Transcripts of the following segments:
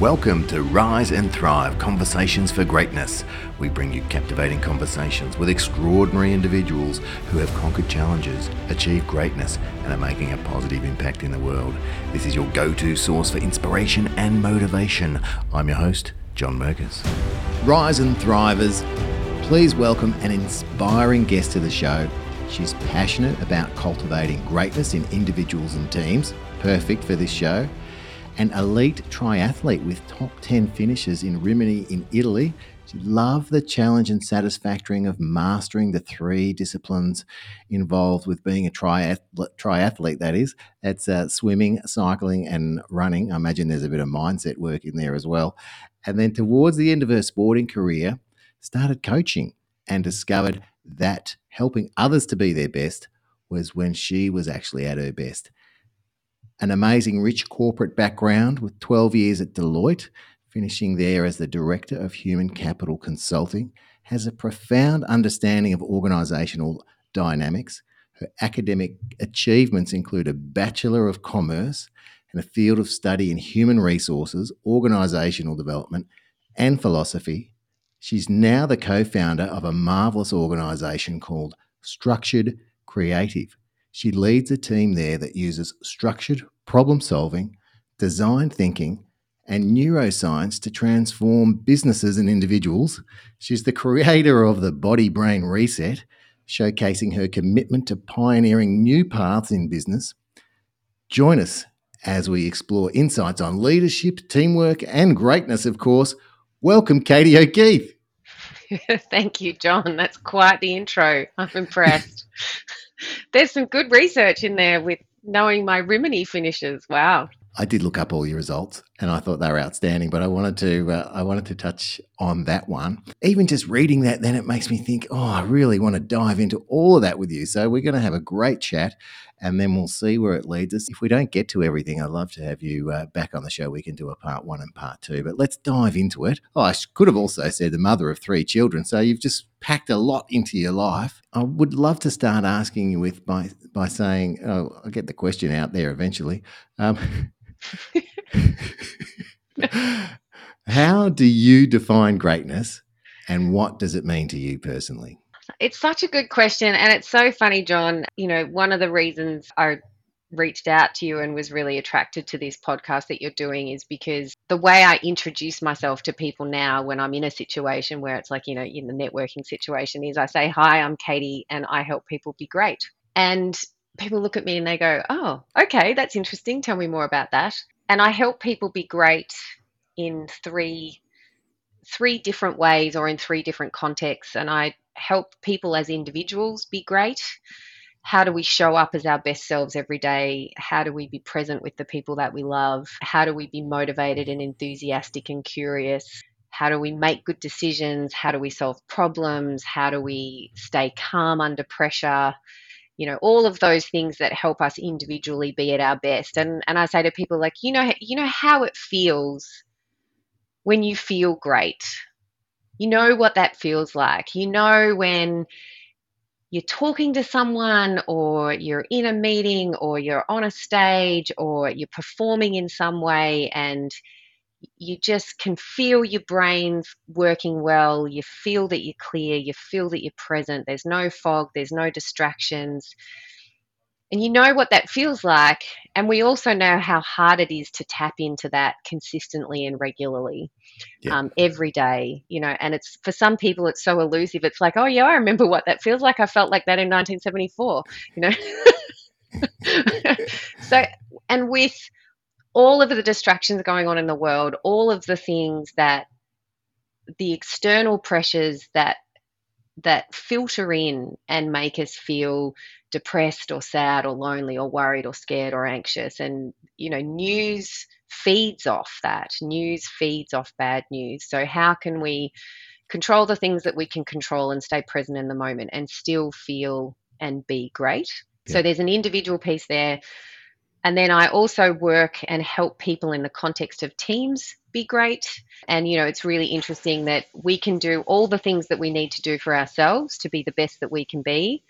Welcome to Rise and Thrive Conversations for Greatness. We bring you captivating conversations with extraordinary individuals who have conquered challenges, achieved greatness, and are making a positive impact in the world. This is your go to source for inspiration and motivation. I'm your host, John Merkers. Rise and Thrivers, please welcome an inspiring guest to the show. She's passionate about cultivating greatness in individuals and teams, perfect for this show an elite triathlete with top 10 finishes in Rimini in Italy. She loved the challenge and satisfaction of mastering the three disciplines involved with being a triath- triathlete, that is. That's uh, swimming, cycling, and running. I imagine there's a bit of mindset work in there as well. And then towards the end of her sporting career, started coaching and discovered that helping others to be their best was when she was actually at her best an amazing rich corporate background with 12 years at Deloitte, finishing there as the Director of Human Capital Consulting, has a profound understanding of organisational dynamics. Her academic achievements include a Bachelor of Commerce and a field of study in human resources, organisational development, and philosophy. She's now the co founder of a marvellous organisation called Structured Creative she leads a team there that uses structured problem solving, design thinking, and neuroscience to transform businesses and individuals. She's the creator of the Body Brain Reset, showcasing her commitment to pioneering new paths in business. Join us as we explore insights on leadership, teamwork, and greatness, of course. Welcome, Katie O'Keeffe. Thank you, John. That's quite the intro. I'm impressed. There's some good research in there with knowing my Rimini finishes. Wow. I did look up all your results, and I thought they were outstanding. But I wanted to, uh, I wanted to touch on that one. Even just reading that, then it makes me think, oh, I really want to dive into all of that with you. So we're going to have a great chat, and then we'll see where it leads us. If we don't get to everything, I'd love to have you uh, back on the show. We can do a part one and part two. But let's dive into it. Oh, I could have also said the mother of three children. So you've just packed a lot into your life. I would love to start asking you with by by saying, oh, I'll get the question out there eventually. Um, How do you define greatness and what does it mean to you personally? It's such a good question. And it's so funny, John. You know, one of the reasons I reached out to you and was really attracted to this podcast that you're doing is because the way I introduce myself to people now when I'm in a situation where it's like, you know, in the networking situation is I say, Hi, I'm Katie and I help people be great. And people look at me and they go, Oh, okay, that's interesting. Tell me more about that. And I help people be great in three three different ways or in three different contexts. And I help people as individuals be great. How do we show up as our best selves every day? How do we be present with the people that we love? How do we be motivated and enthusiastic and curious? How do we make good decisions? How do we solve problems? How do we stay calm under pressure? you know all of those things that help us individually be at our best and and i say to people like you know you know how it feels when you feel great you know what that feels like you know when you're talking to someone or you're in a meeting or you're on a stage or you're performing in some way and you just can feel your brains working well. You feel that you're clear. You feel that you're present. There's no fog. There's no distractions. And you know what that feels like. And we also know how hard it is to tap into that consistently and regularly yeah. um, every day, you know. And it's for some people, it's so elusive. It's like, oh, yeah, I remember what that feels like. I felt like that in 1974, you know. so, and with, all of the distractions going on in the world, all of the things that the external pressures that that filter in and make us feel depressed or sad or lonely or worried or scared or anxious and you know news feeds off that news feeds off bad news so how can we control the things that we can control and stay present in the moment and still feel and be great yeah. so there's an individual piece there and then I also work and help people in the context of teams be great. And, you know, it's really interesting that we can do all the things that we need to do for ourselves to be the best that we can be.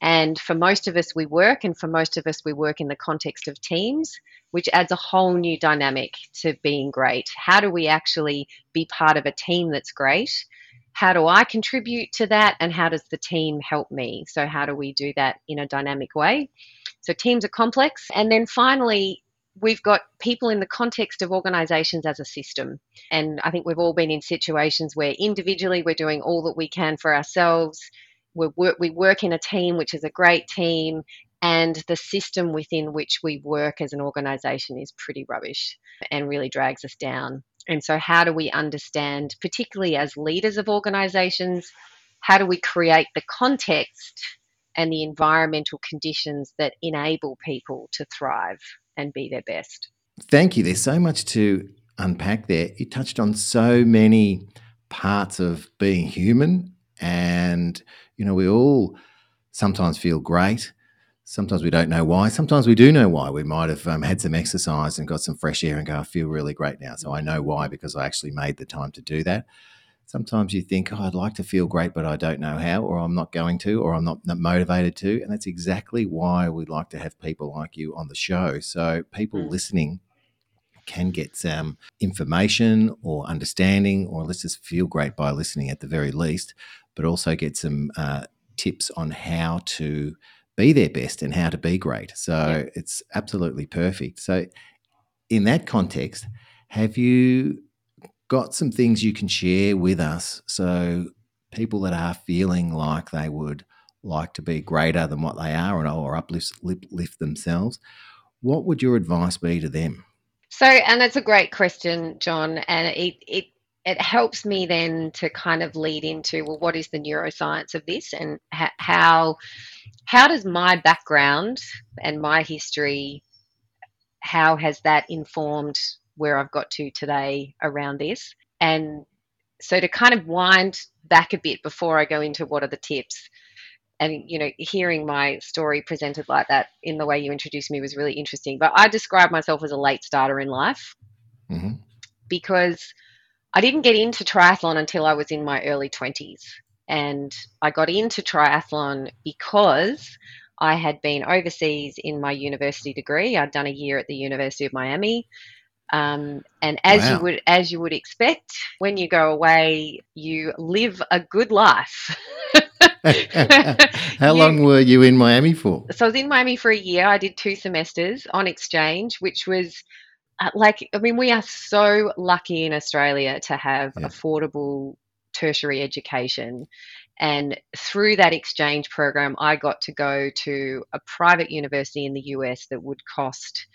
And for most of us, we work, and for most of us, we work in the context of teams, which adds a whole new dynamic to being great. How do we actually be part of a team that's great? How do I contribute to that? And how does the team help me? So, how do we do that in a dynamic way? So, teams are complex. And then finally, we've got people in the context of organizations as a system. And I think we've all been in situations where individually we're doing all that we can for ourselves we work, we work in a team, which is a great team, and the system within which we work as an organization is pretty rubbish and really drags us down. And so, how do we understand, particularly as leaders of organizations, how do we create the context and the environmental conditions that enable people to thrive and be their best? Thank you. There's so much to unpack there. You touched on so many parts of being human and you know, we all sometimes feel great. Sometimes we don't know why. Sometimes we do know why. We might have um, had some exercise and got some fresh air and go, I feel really great now. So I know why because I actually made the time to do that. Sometimes you think, oh, I'd like to feel great, but I don't know how, or I'm not going to, or I'm not, motivated to. And that's exactly why we like to have people like you on the show. So people mm. listening can get some information or understanding, or let's just feel great by listening at the very least but also get some uh, tips on how to be their best and how to be great. So yeah. it's absolutely perfect. So, in that context, have you got some things you can share with us so people that are feeling like they would like to be greater than what they are or uplift lift themselves? What would your advice be to them? So, and that's a great question, John. And it, it it helps me then to kind of lead into well what is the neuroscience of this and ha- how how does my background and my history how has that informed where I've got to today around this and so to kind of wind back a bit before I go into what are the tips and you know hearing my story presented like that in the way you introduced me was really interesting but I describe myself as a late starter in life mm-hmm. because I didn't get into triathlon until I was in my early 20s. And I got into triathlon because I had been overseas in my university degree. I'd done a year at the University of Miami. Um, and as wow. you would as you would expect, when you go away, you live a good life. How you, long were you in Miami for? So I was in Miami for a year. I did two semesters on exchange, which was Uh, like i mean we are so lucky in australia to have yeah. affordable tertiary education. And through that exchange program i got to go to a private university in the us that would cost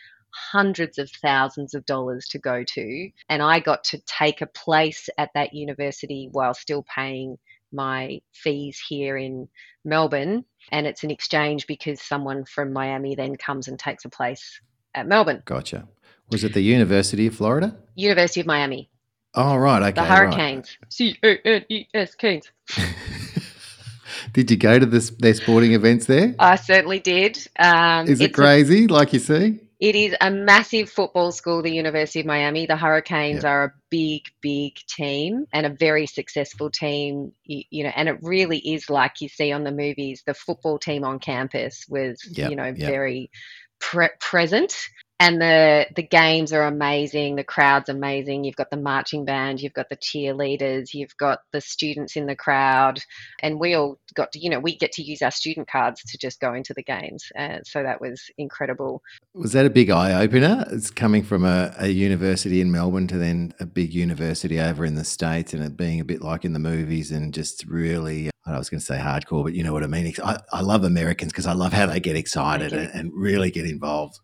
hundreds of thousands of dollars to go to. And i got to take a place at that university while still paying my fees here in melbourne. And it's an exchange because someone from miami then comes and takes a place at melbourne. Gotcha was it the University of Florida? University of Miami. Oh, right. Okay. The Hurricanes. C A N E S Canes. did you go to this, their sporting events there? I certainly did. Um, Is it crazy, a, like you see? It is a massive football school, the University of Miami. The Hurricanes yep. are a big, big team and a very successful team. You, you, know, and it really is like you see on the movies. The football team on campus was, yep. you know, yep. very pre- present and the the games are amazing the crowd's amazing. You've got the marching band you've got the cheerleaders you've got the students in the crowd. And we all got to you know we get to use our student cards to just go into the games. Uh, so that was incredible. Was that a big eye-opener? It's coming from a, a university in melbourne to then a big university over in the states and it being a bit like in the movies and just really I was going to say hardcore, but you know what I mean. I, I love Americans because I love how they get excited and, and really get involved.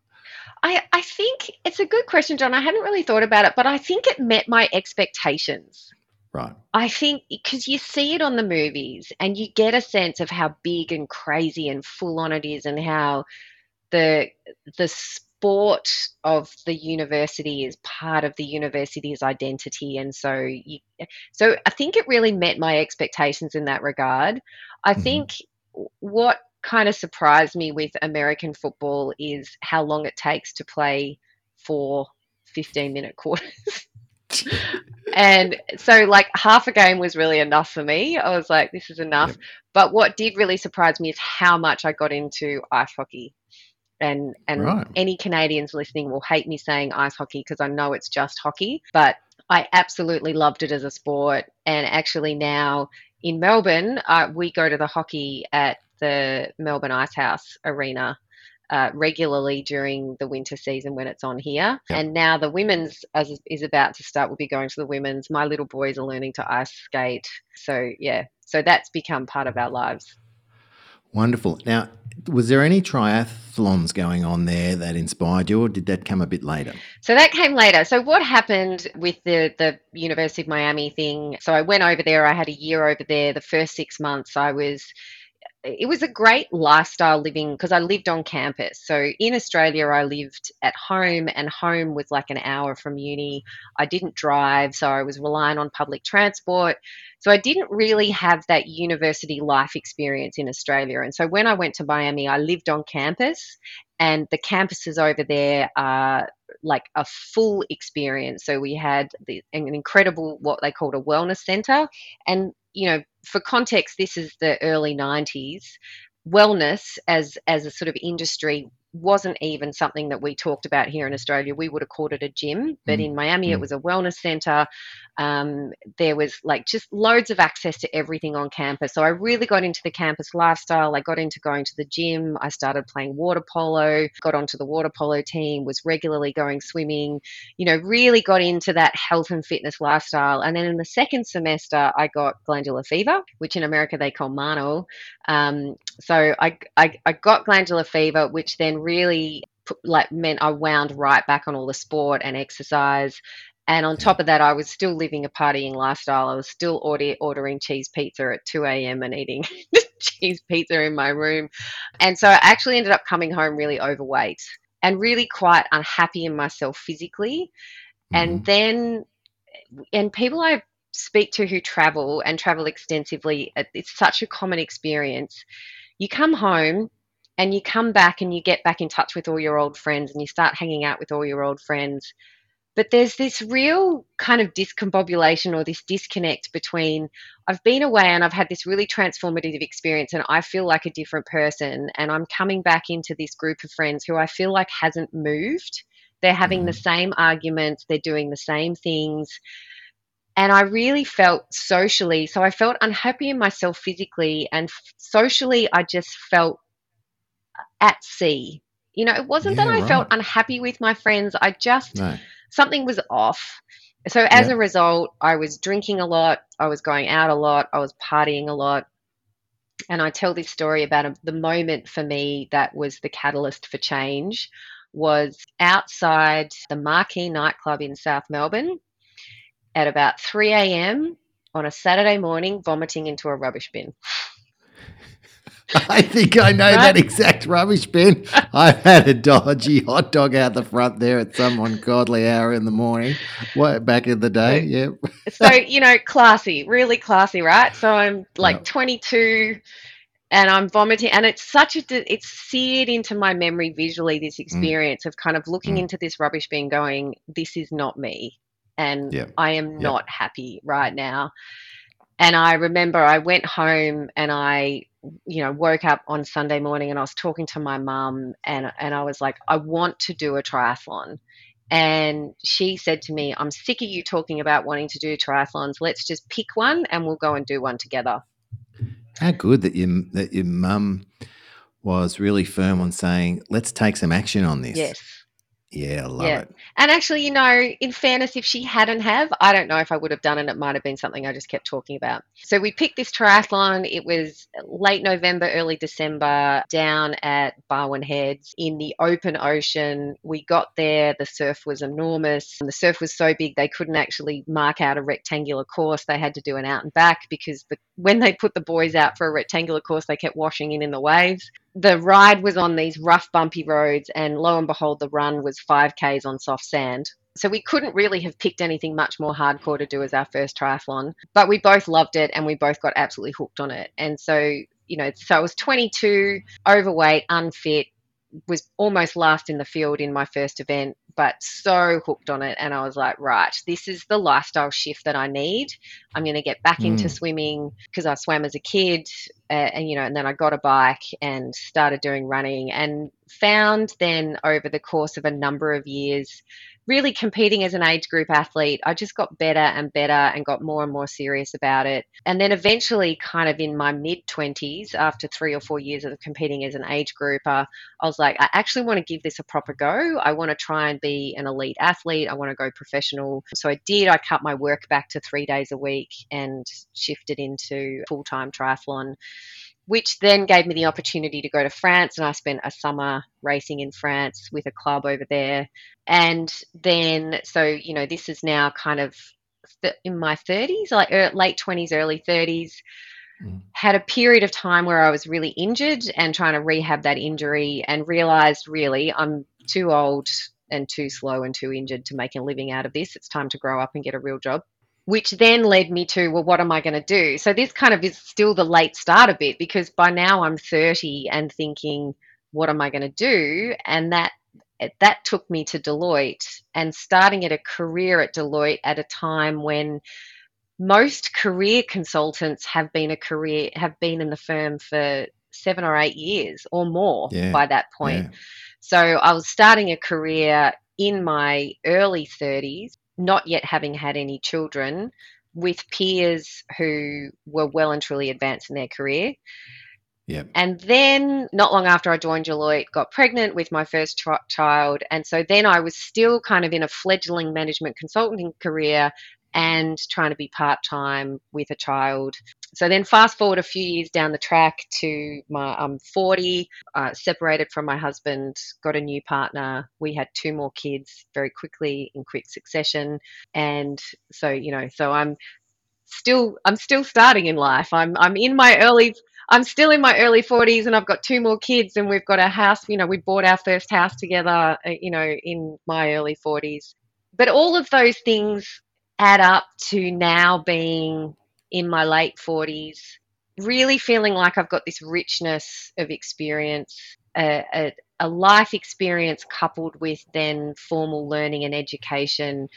I, I think it's a good question, John. I hadn't really thought about it, but I think it met my expectations. Right. I think because you see it on the movies and you get a sense of how big and crazy and full on it is and how the the sport of the university is part of the university's identity and so you, so I think it really met my expectations in that regard. I mm-hmm. think what kind of surprised me with American football is how long it takes to play four 15 minute quarters. and so, like, half a game was really enough for me. I was like, this is enough. But what did really surprise me is how much I got into ice hockey. And, and right. any Canadians listening will hate me saying ice hockey because I know it's just hockey, but I absolutely loved it as a sport. And actually, now in Melbourne, uh, we go to the hockey at the Melbourne Icehouse Arena uh, regularly during the winter season when it's on here. Yep. And now the women's as is about to start. We'll be going to the women's. My little boys are learning to ice skate. So yeah, so that's become part of our lives. Wonderful. Now, was there any triathlons going on there that inspired you, or did that come a bit later? So that came later. So what happened with the the University of Miami thing? So I went over there. I had a year over there. The first six months, I was it was a great lifestyle living because I lived on campus. So in Australia, I lived at home, and home was like an hour from uni. I didn't drive, so I was relying on public transport. So I didn't really have that university life experience in Australia. And so when I went to Miami, I lived on campus, and the campuses over there are like a full experience. So we had the, an incredible, what they called a wellness center. And, you know, for context, this is the early 90s. Wellness as as a sort of industry wasn't even something that we talked about here in Australia. We would have called it a gym, but mm. in Miami mm. it was a wellness center. Um, there was like just loads of access to everything on campus. So I really got into the campus lifestyle. I got into going to the gym. I started playing water polo, got onto the water polo team, was regularly going swimming, you know, really got into that health and fitness lifestyle. And then in the second semester, I got glandular fever, which in America they call mono. Um, so I, I, I got glandular fever, which then really like meant I wound right back on all the sport and exercise. And on top of that, I was still living a partying lifestyle. I was still order, ordering cheese pizza at 2 a.m. and eating cheese pizza in my room. And so I actually ended up coming home really overweight and really quite unhappy in myself physically. Mm-hmm. And then, and people I speak to who travel and travel extensively, it's such a common experience. You come home and you come back and you get back in touch with all your old friends and you start hanging out with all your old friends. But there's this real kind of discombobulation or this disconnect between I've been away and I've had this really transformative experience and I feel like a different person. And I'm coming back into this group of friends who I feel like hasn't moved. They're having the mm-hmm. same arguments, they're doing the same things. And I really felt socially, so I felt unhappy in myself physically, and socially, I just felt at sea. You know, it wasn't yeah, that I right. felt unhappy with my friends. I just, no. something was off. So as yeah. a result, I was drinking a lot, I was going out a lot, I was partying a lot. And I tell this story about a, the moment for me that was the catalyst for change was outside the Marquee nightclub in South Melbourne at about 3 a.m. on a Saturday morning, vomiting into a rubbish bin. I think I know right? that exact rubbish bin. I've had a dodgy hot dog out the front there at some ungodly hour in the morning. What back in the day? Yeah. so you know, classy, really classy, right? So I'm like yep. 22, and I'm vomiting, and it's such a it's seared into my memory visually. This mm. experience mm. of kind of looking mm. into this rubbish bin, going, "This is not me," and yep. I am yep. not happy right now. And I remember I went home and I you know, woke up on Sunday morning and I was talking to my mum and and I was like, I want to do a triathlon. And she said to me, I'm sick of you talking about wanting to do triathlons. Let's just pick one and we'll go and do one together. How good that you that your mum was really firm on saying, let's take some action on this. Yes. Yeah, I love yeah. it. And actually, you know, in fairness, if she hadn't have, I don't know if I would have done it. It might have been something I just kept talking about. So we picked this triathlon. It was late November, early December, down at Barwon Heads in the open ocean. We got there. The surf was enormous. And the surf was so big they couldn't actually mark out a rectangular course. They had to do an out and back because the, when they put the buoys out for a rectangular course, they kept washing in in the waves the ride was on these rough, bumpy roads, and lo and behold, the run was 5Ks on soft sand. So we couldn't really have picked anything much more hardcore to do as our first triathlon, but we both loved it and we both got absolutely hooked on it. And so, you know, so I was 22, overweight, unfit, was almost last in the field in my first event, but so hooked on it. And I was like, right, this is the lifestyle shift that I need. I'm going to get back mm. into swimming because I swam as a kid. Uh, and, you know, and then I got a bike and started doing running and found then over the course of a number of years really competing as an age group athlete, I just got better and better and got more and more serious about it. And then eventually, kind of in my mid 20s, after three or four years of competing as an age grouper, I was like, I actually want to give this a proper go. I want to try and be an elite athlete. I want to go professional. So I did. I cut my work back to three days a week and shifted into full time triathlon which then gave me the opportunity to go to France. And I spent a summer racing in France with a club over there. And then, so, you know, this is now kind of in my 30s, like late 20s, early 30s. Mm. Had a period of time where I was really injured and trying to rehab that injury and realized really I'm too old and too slow and too injured to make a living out of this. It's time to grow up and get a real job which then led me to, well, what am I going to do? So this kind of is still the late start a bit because by now I'm 30 and thinking, what am I going to do? And that that took me to Deloitte and starting at a career at Deloitte at a time when most career consultants have been a career have been in the firm for seven or eight years or more yeah, by that point. Yeah. So I was starting a career in my early 30s not yet having had any children, with peers who were well and truly advanced in their career. Yep. And then, not long after I joined Deloitte, got pregnant with my first ch- child. And so then I was still kind of in a fledgling management consulting career and trying to be part time with a child. So then, fast forward a few years down the track to my I'm 40, uh, separated from my husband, got a new partner. We had two more kids very quickly in quick succession, and so you know, so I'm still I'm still starting in life. I'm I'm in my early I'm still in my early 40s and I've got two more kids and we've got a house, you know, we bought our first house together, uh, you know, in my early 40s. But all of those things add up to now being in my late 40s, really feeling like I've got this richness of experience, a, a, a life experience coupled with then formal learning and education.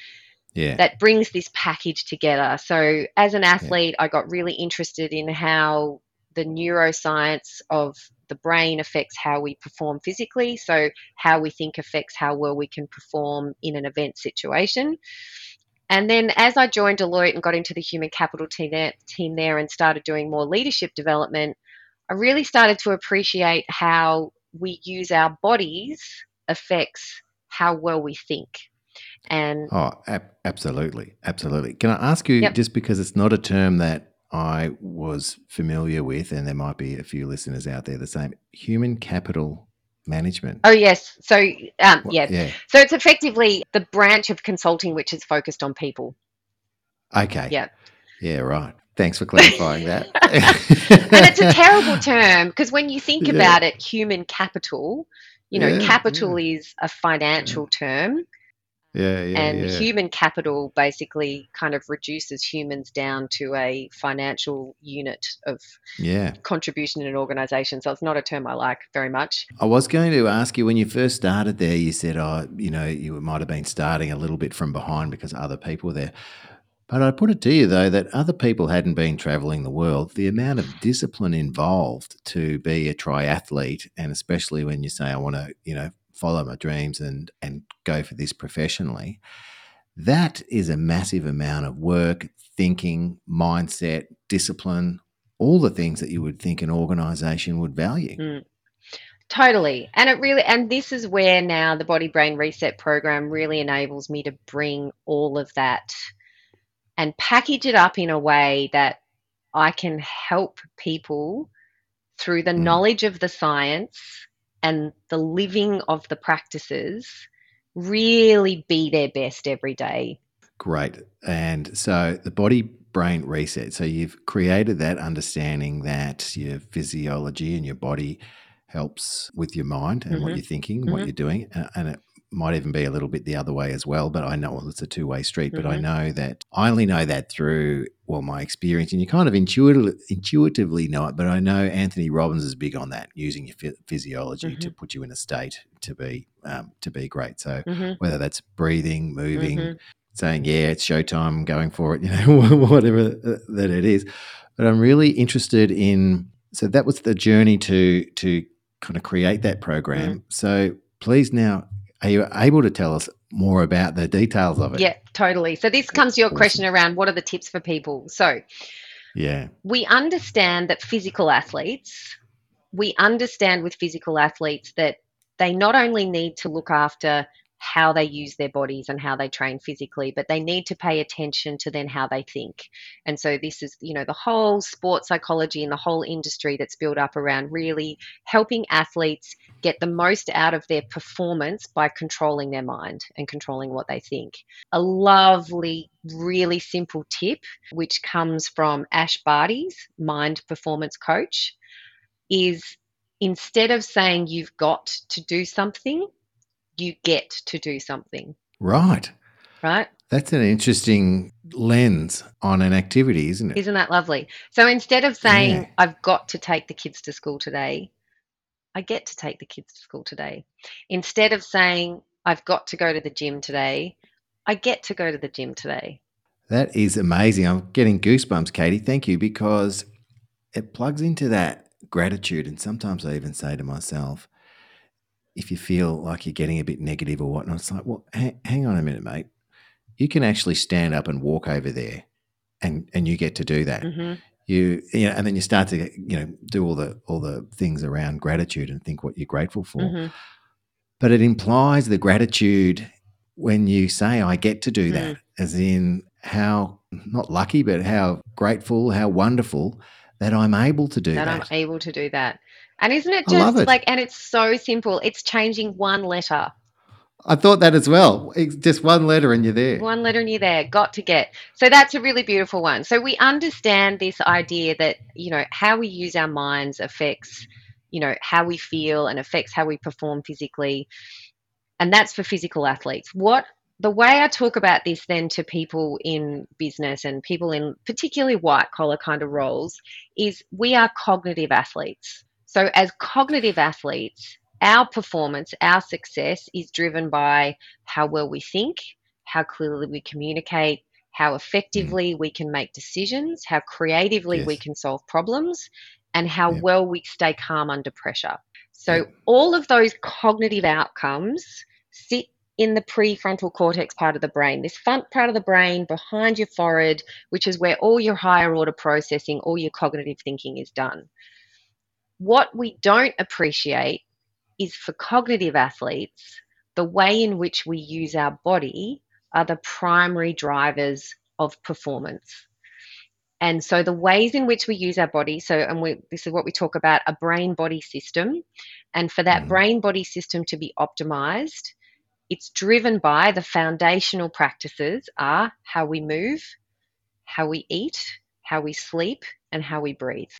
Yeah. That brings this package together. So, as an athlete, yeah. I got really interested in how the neuroscience of the brain affects how we perform physically. So, how we think affects how well we can perform in an event situation. And then as I joined Deloitte and got into the human capital team there, team there and started doing more leadership development, I really started to appreciate how we use our bodies affects how well we think. And oh, ab- absolutely, absolutely. Can I ask you yep. just because it's not a term that I was familiar with, and there might be a few listeners out there the same human capital management. Oh yes, so um, yeah. yeah, so it's effectively the branch of consulting which is focused on people. Okay. Yeah. Yeah. Right. Thanks for clarifying that. and it's a terrible term because when you think yeah. about it, human capital, you know, yeah, capital is a financial term. Yeah, yeah, and yeah. human capital basically kind of reduces humans down to a financial unit of yeah. contribution in an organization. So it's not a term I like very much. I was going to ask you when you first started there, you said, oh, you know, you might have been starting a little bit from behind because other people were there. But I put it to you, though, that other people hadn't been traveling the world. The amount of discipline involved to be a triathlete, and especially when you say, I want to, you know, follow my dreams and and go for this professionally that is a massive amount of work thinking mindset discipline all the things that you would think an organization would value mm. Totally. And it really, and this is where now the Body Brain Reset program really enables me to bring all of that and package it up in a way that I can help people through the mm. knowledge of the science and the living of the practices really be their best every day. Great. And so the body brain reset. So you've created that understanding that your physiology and your body helps with your mind and mm-hmm. what you're thinking, mm-hmm. what you're doing. And it might even be a little bit the other way as well. But I know well, it's a two way street. But I Mhm. know that I only know that through well my experience, and you kind of intuitively, intuitively know it. But I know Anthony Robbins is big on that, using your phy- physiology to put you in a state to be um, to be great. So hmm whether that's breathing, moving, Mhm. saying yeah, it's showtime, going for it, you know, whatever uh, that it is. But I'm really interested in. So that was the journey to to kind of create that program. So please now, are you able to tell us more about the details of it? Yeah, totally. So this comes to your question around what are the tips for people. So Yeah. we understand that physical athletes, we understand with physical athletes that they not only need to look after how they use their bodies and how they train physically, but they need to pay attention to then how they think. And so this is, you know, the whole sports psychology and the whole industry that's built up around really helping athletes get the most out of their performance by controlling their mind and controlling what they think. A lovely, really simple tip, which comes from Ash Barty's mind performance coach, is instead of saying you've got to do something, you get to do something, Right. right? That's an interesting lens on an activity, isn't it? Isn't that lovely? So instead of saying, Yeah. I've got to take the kids to school today, I get to take the kids to school today. Instead of saying, I've got to go to the gym today, I get to go to the gym today. That is amazing. I'm getting goosebumps, Katie. Thank you, because it plugs into that gratitude. And sometimes I even say to myself, if you feel like you're getting a bit negative or whatnot, it's like, well, ha- hang on a minute, mate. You can actually stand up and walk over there, and and you get to do that. hmm You you know, and then you start to you know do all the all the things around gratitude and think what you're grateful for. hmm But it implies the gratitude when you say, I get to do Mm. that, as in how not lucky, but how grateful, how wonderful that I'm able to do That that. I'm able to do that. And isn't it just it. like, and it's so simple. It's changing one letter. I thought that as well. It's just one letter and you're there. One letter and you're there, got to get. So that's a really beautiful one. So we understand this idea that, you know, how we use our minds affects, you know, how we feel and affects how we perform physically. And that's for physical athletes. What the way I talk about this then to people in business and people in particularly white collar kind of roles is we are cognitive athletes. So as cognitive athletes, our performance, our success is driven by how well we think, how clearly we communicate, how effectively we can make decisions, how creatively we can solve problems, and how Yep. well we stay calm under pressure. So, Yep. all of those cognitive outcomes sit in the prefrontal cortex part of the brain, this front part of the brain behind your forehead, which is where all your higher order processing, all your cognitive thinking is done. What we don't appreciate is for cognitive athletes, the way in which we use our body are the primary drivers of performance. And so the ways in which we use our body, so and we this is what we talk about a brain body system. And for that Mhm. brain body system to be optimized, it's driven by the foundational practices are how we move, how we eat, how we sleep, and how we breathe.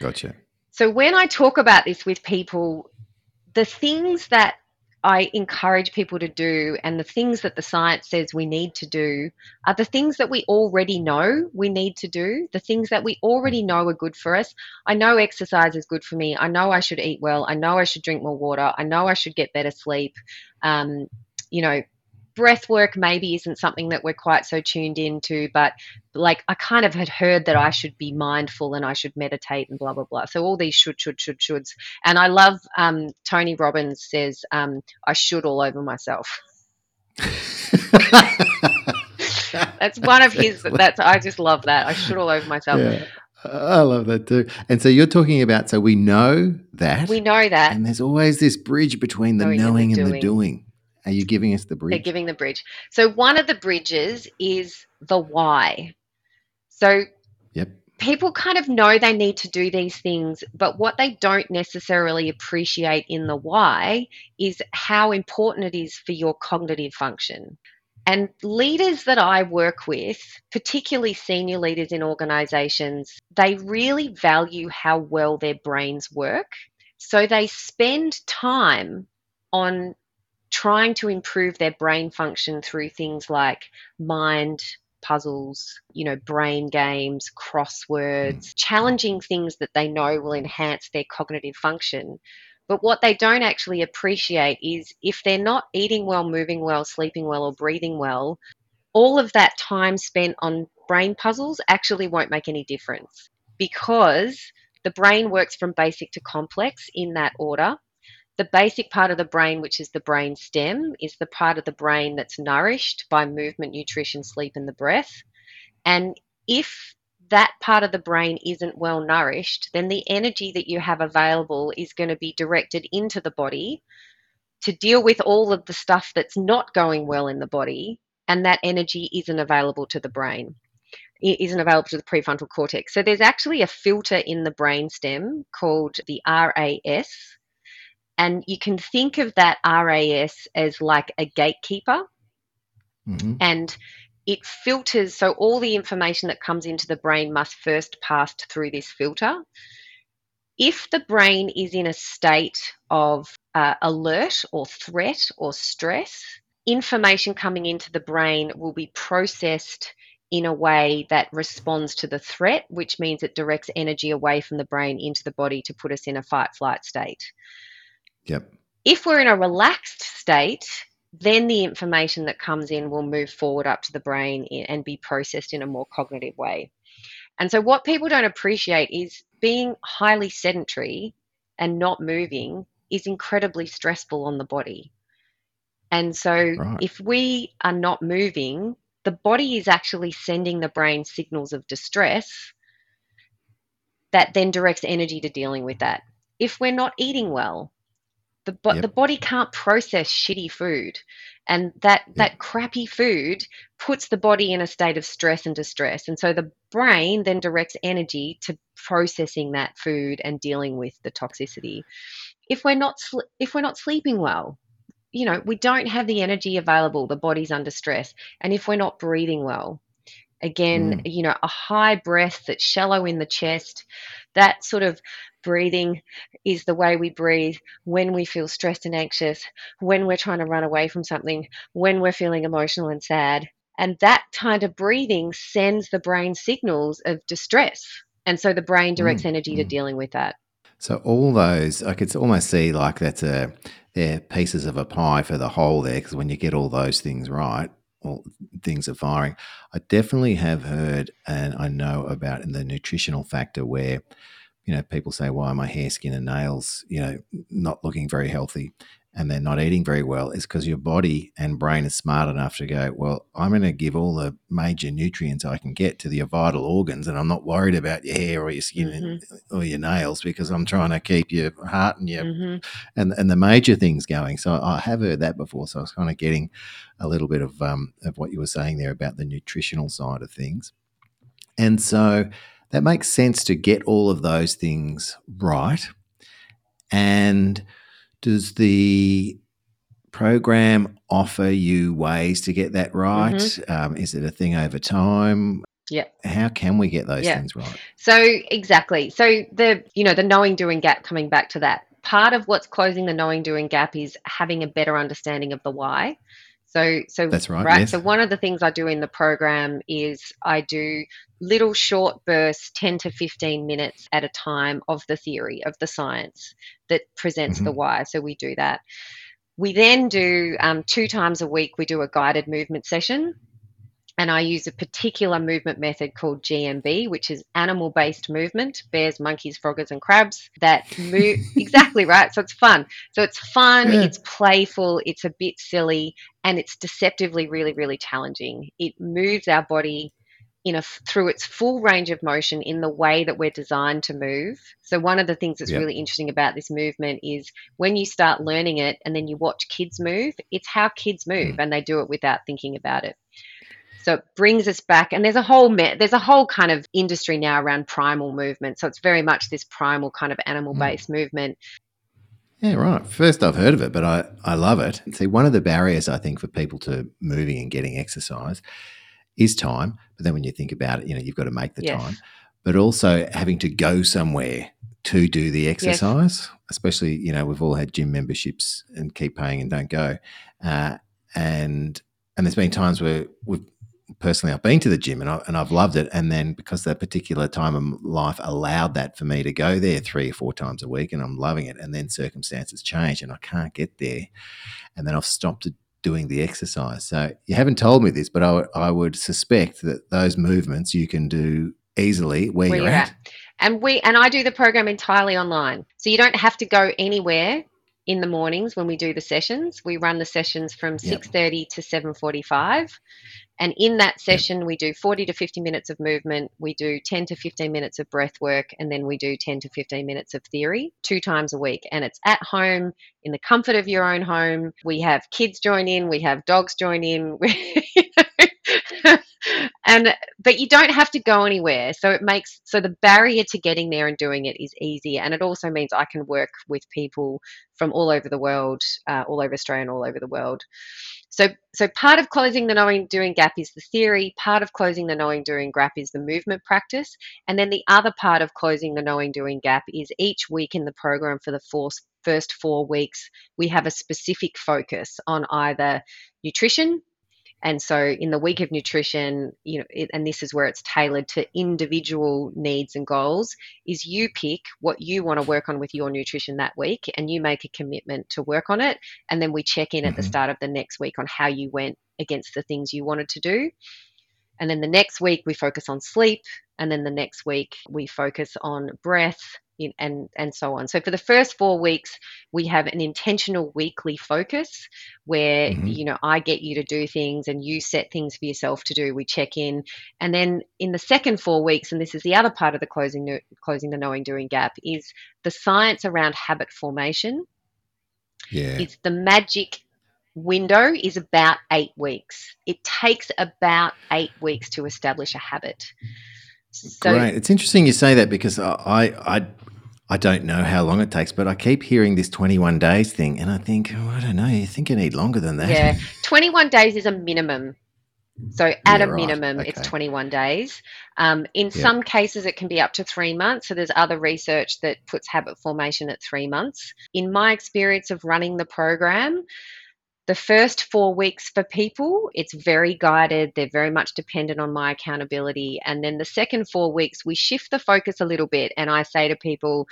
Gotcha. So when I talk about this with people, the things that I encourage people to do and the things that the science says we need to do are the things that we already know we need to do, the things that we already know are good for us. I know exercise is good for me. I know I should eat well. I know I should drink more water. I know I should get better sleep. Um, you know, breath work maybe isn't something that we're quite so tuned into, but like I kind of had heard that I should be mindful and I should meditate and blah blah blah. So all these should should should shoulds, and I love um, Tony Robbins says um, I should all over myself. That's one of his. That's I just love that. I should all over myself. Yeah. I love that too. And so you're talking about, so we know that. We know that And there's always this bridge between the Knowing and the knowing and the doing. Are you giving us the bridge? they're giving the bridge. So one of the bridges is the why. So Yep. people kind of know they need to do these things, but what they don't necessarily appreciate in the why is how important it is for your cognitive function. And leaders that I work with, particularly senior leaders in organizations, they really value how well their brains work. So they spend time on trying to improve their brain function through things like mind puzzles, you know, brain games, crosswords, mm. challenging things that they know will enhance their cognitive function. But what they don't actually appreciate is if they're not eating well, moving well, sleeping well, or breathing well, all of that time spent on brain puzzles actually won't make any difference because the brain works from basic to complex in that order. The basic part of the brain, which is the brain stem, is the part of the brain that's nourished by movement, nutrition, sleep, and the breath. And if that part of the brain isn't well nourished, then the energy that you have available is going to be directed into the body to deal with all of the stuff that's not going well in the body, and that energy isn't available to the brain. Isn't available to the prefrontal cortex. So there's actually a filter in the brainstem called the RAS, and you can think of that RAS as like a gatekeeper. Mm-hmm. And it filters, so all the information that comes into the brain must first pass through this filter. If the brain is in a state of uh, alert or threat or stress, information coming into the brain will be processed in a way that responds to the threat, which means it directs energy away from the brain into the body to put us in a fight flight state. Yep. If we're in a relaxed state, then the information that comes in will move forward up to the brain and be processed in a more cognitive way. And so, what people don't appreciate is being highly sedentary and not moving is incredibly stressful on the body. And so, right. if we are not moving, the body is actually sending the brain signals of distress that then directs energy to dealing with that. If we're not eating well, the, bo- yep. the body can't process shitty food. And that, yep. that crappy food puts the body in a state of stress and distress. And so the brain then directs energy to processing that food and dealing with the toxicity. If we're not sl- if we're not sleeping well, you know, we don't have the energy available, the body's under stress. And if we're not breathing well, again, mm. you know, a high breath that's shallow in the chest, that sort of breathing is the way we breathe when we feel stressed and anxious, when we're trying to run away from something, when we're feeling emotional and sad. And that kind of breathing sends the brain signals of distress. And so the brain directs mm. energy mm. to dealing with that. So all those, I could almost see like that's a they're pieces of a pie for the whole there because when you get all those things right, all things are firing. I definitely have heard and I know about in the nutritional factor where you know, people say, why are my hair, skin, and nails, you know, not looking very healthy and they're not eating very well is because your body and brain is smart enough to go, well, I'm going to give all the major nutrients I can get to the vital organs, and I'm not worried about your hair or your skin mm-hmm. or your nails because I'm trying to keep your heart and your mm-hmm. and and the major things going. So I have heard that before. So I was kind of getting a little bit of um, of what you were saying there about the nutritional side of things, and so that makes sense to get all of those things right. And does the program offer you ways to get that right? Mm-hmm. Um, is it a thing over time? Yeah. How can we get those yeah. things right? So exactly. So the you know the knowing doing gap coming back to that. Part of what's closing the knowing doing gap is having a better understanding of the why. So, so that's right. right? Yes. So one of the things I do in the program is I do little short bursts, 10 to 15 minutes at a time of the theory of the science that presents mm-hmm. the why. So we do that. We then do um, two times a week. We do a guided movement session and I use a particular movement method called GMB, which is animal based movement bears, monkeys, froggers, and crabs that move exactly right. So it's fun. So it's fun, yeah. it's playful, it's a bit silly, and it's deceptively really, really challenging. It moves our body in a through its full range of motion in the way that we're designed to move. So one of the things that's really interesting about this movement is when you start learning it and then you watch kids move, it's how kids move mm. and they do it without thinking about it. So it brings us back, and there's a whole me- there's a whole kind of industry now around primal movement. So it's very much this primal kind of animal based mm. movement. Yeah, right. First, I've heard of it, but I, I love it. See, one of the barriers I think for people to moving and getting exercise is time. But then when you think about it, you know, you've got to make the yes. time, but also having to go somewhere to do the exercise, yes. especially, you know, we've all had gym memberships and keep paying and don't go. Uh, and and there's been times where we've personally I've been to the gym and, I, and I've loved it. And then because that particular time of life allowed that for me to go there three or four times a week and I'm loving it. And then circumstances change and I can't get there. And then I've stopped doing the exercise. So you haven't told me this, but I, I would suspect that those movements you can do easily where, where you're, you're at. at. And we and I do the program entirely online. So you don't have to go anywhere in the mornings when we do the sessions. We run the sessions from yep. 6:30 to 7:45 and in that session, we do 40 to 50 minutes of movement, we do 10 to 15 minutes of breath work, and then we do 10 to 15 minutes of theory two times a week. And it's at home, in the comfort of your own home. We have kids join in, we have dogs join in. and but you don't have to go anywhere so it makes so the barrier to getting there and doing it is easy and it also means i can work with people from all over the world uh, all over australia and all over the world so, so part of closing the knowing doing gap is the theory. Part of closing the knowing doing gap is the movement practice, and then the other part of closing the knowing doing gap is each week in the program for the four, first four weeks we have a specific focus on either nutrition, and so in the week of nutrition, you know, it, and this is where it's tailored to individual needs and goals, is you pick what you want to work on with your nutrition that week and you make a commitment to work on it. And then we check in mm-hmm. at the mm-hmm. start of the next week on how you went against the things you wanted to do. And then the next week we focus on sleep. And then the next week we focus on breath, and and so on. So for the first four weeks, we have an intentional weekly focus where mm-hmm. you know I get you to do things and you set things for yourself to do. We check in, and then in the second four weeks, and this is the other part of the closing closing the knowing doing gap is the science around habit formation. Yeah, it's the magic window is about eight weeks. It takes about eight weeks to establish a habit. So, Great. It's interesting you say that because I, I I don't know how long it takes, but I keep hearing this 21 days thing, and I think, oh, I don't know, you think you need longer than that. Yeah, 21 days is a minimum. So at yeah, a minimum, okay. it's 21 days. Um, in yep. some cases, it can be up to three months. So there's other research that puts habit formation at three months. In my experience of running the program, the first four weeks for people, it's very guided. They're very much dependent on my accountability. And then the second four weeks, we shift the focus a little bit. And I say to people,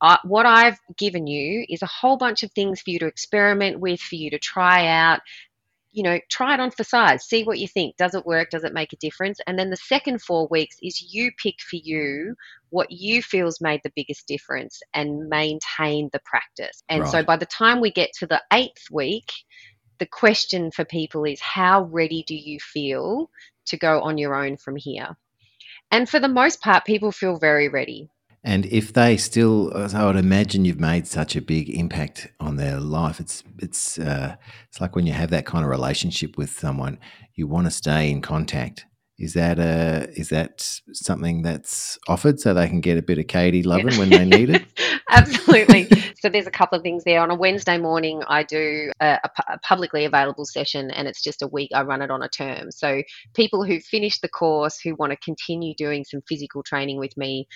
uh, what I've given you is a whole bunch of things for you to experiment with, for you to try out. You know, try it on for size, see what you think. Does it work? Does it make a difference? And then the second four weeks is you pick for you what you feel's made the biggest difference and maintain the practice. And right. so by the time we get to the eighth week, the question for people is how ready do you feel to go on your own from here? And for the most part, people feel very ready. And if they still, I would imagine you've made such a big impact on their life. It's it's uh, it's like when you have that kind of relationship with someone, you want to stay in contact. Is that a is that something that's offered so they can get a bit of Katie loving when they need it? Absolutely. so there's a couple of things there. On a Wednesday morning, I do a, a, publicly available session, and it's just a week. I run it on a term. So people who finish the course who want to continue doing some physical training with me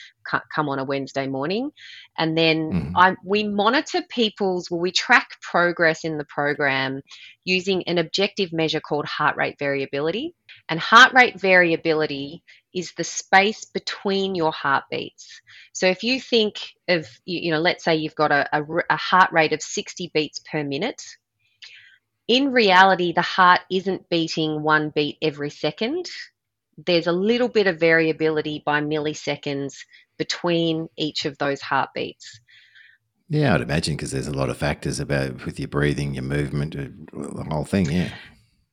come on a Wednesday morning, and then mm. I, we monitor people's. Well, we track progress in the program using an objective measure called heart rate variability. And heart rate variability is the space between your heartbeats. So if you think of, you know, let's say you've got a, a, a heart rate of 60 beats per minute, in reality, the heart isn't beating one beat every second. There's a little bit of variability by milliseconds between each of those heartbeats. Yeah, I'd imagine because there's a lot of factors about with your breathing, your movement, uh, the whole thing. Yeah.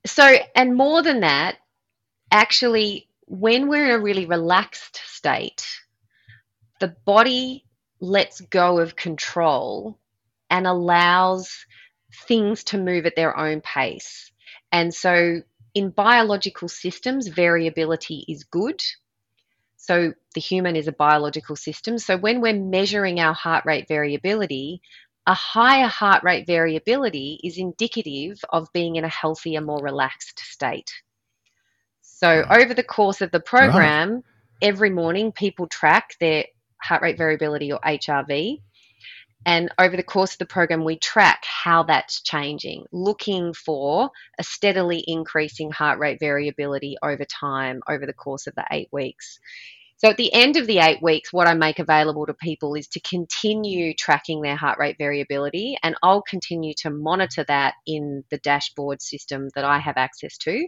So, and more than that, actually, when we're in a really relaxed state, the body lets go of control and allows things to move at their own pace. And so, in biological systems, variability is good. So, the human is a biological system. So, when we're measuring our heart rate variability, a higher heart rate variability is indicative of being in a healthier, more relaxed state. So over the course of the program, right. every morning people track their heart rate variability or HRV. And over the course of the program, we track how that's changing, looking for a steadily increasing heart rate variability over time over the course of the eight weeks. So at the end of the eight weeks, what I make available to people is to continue tracking their heart rate variability, and I'll continue to monitor that in the dashboard system that I have access to.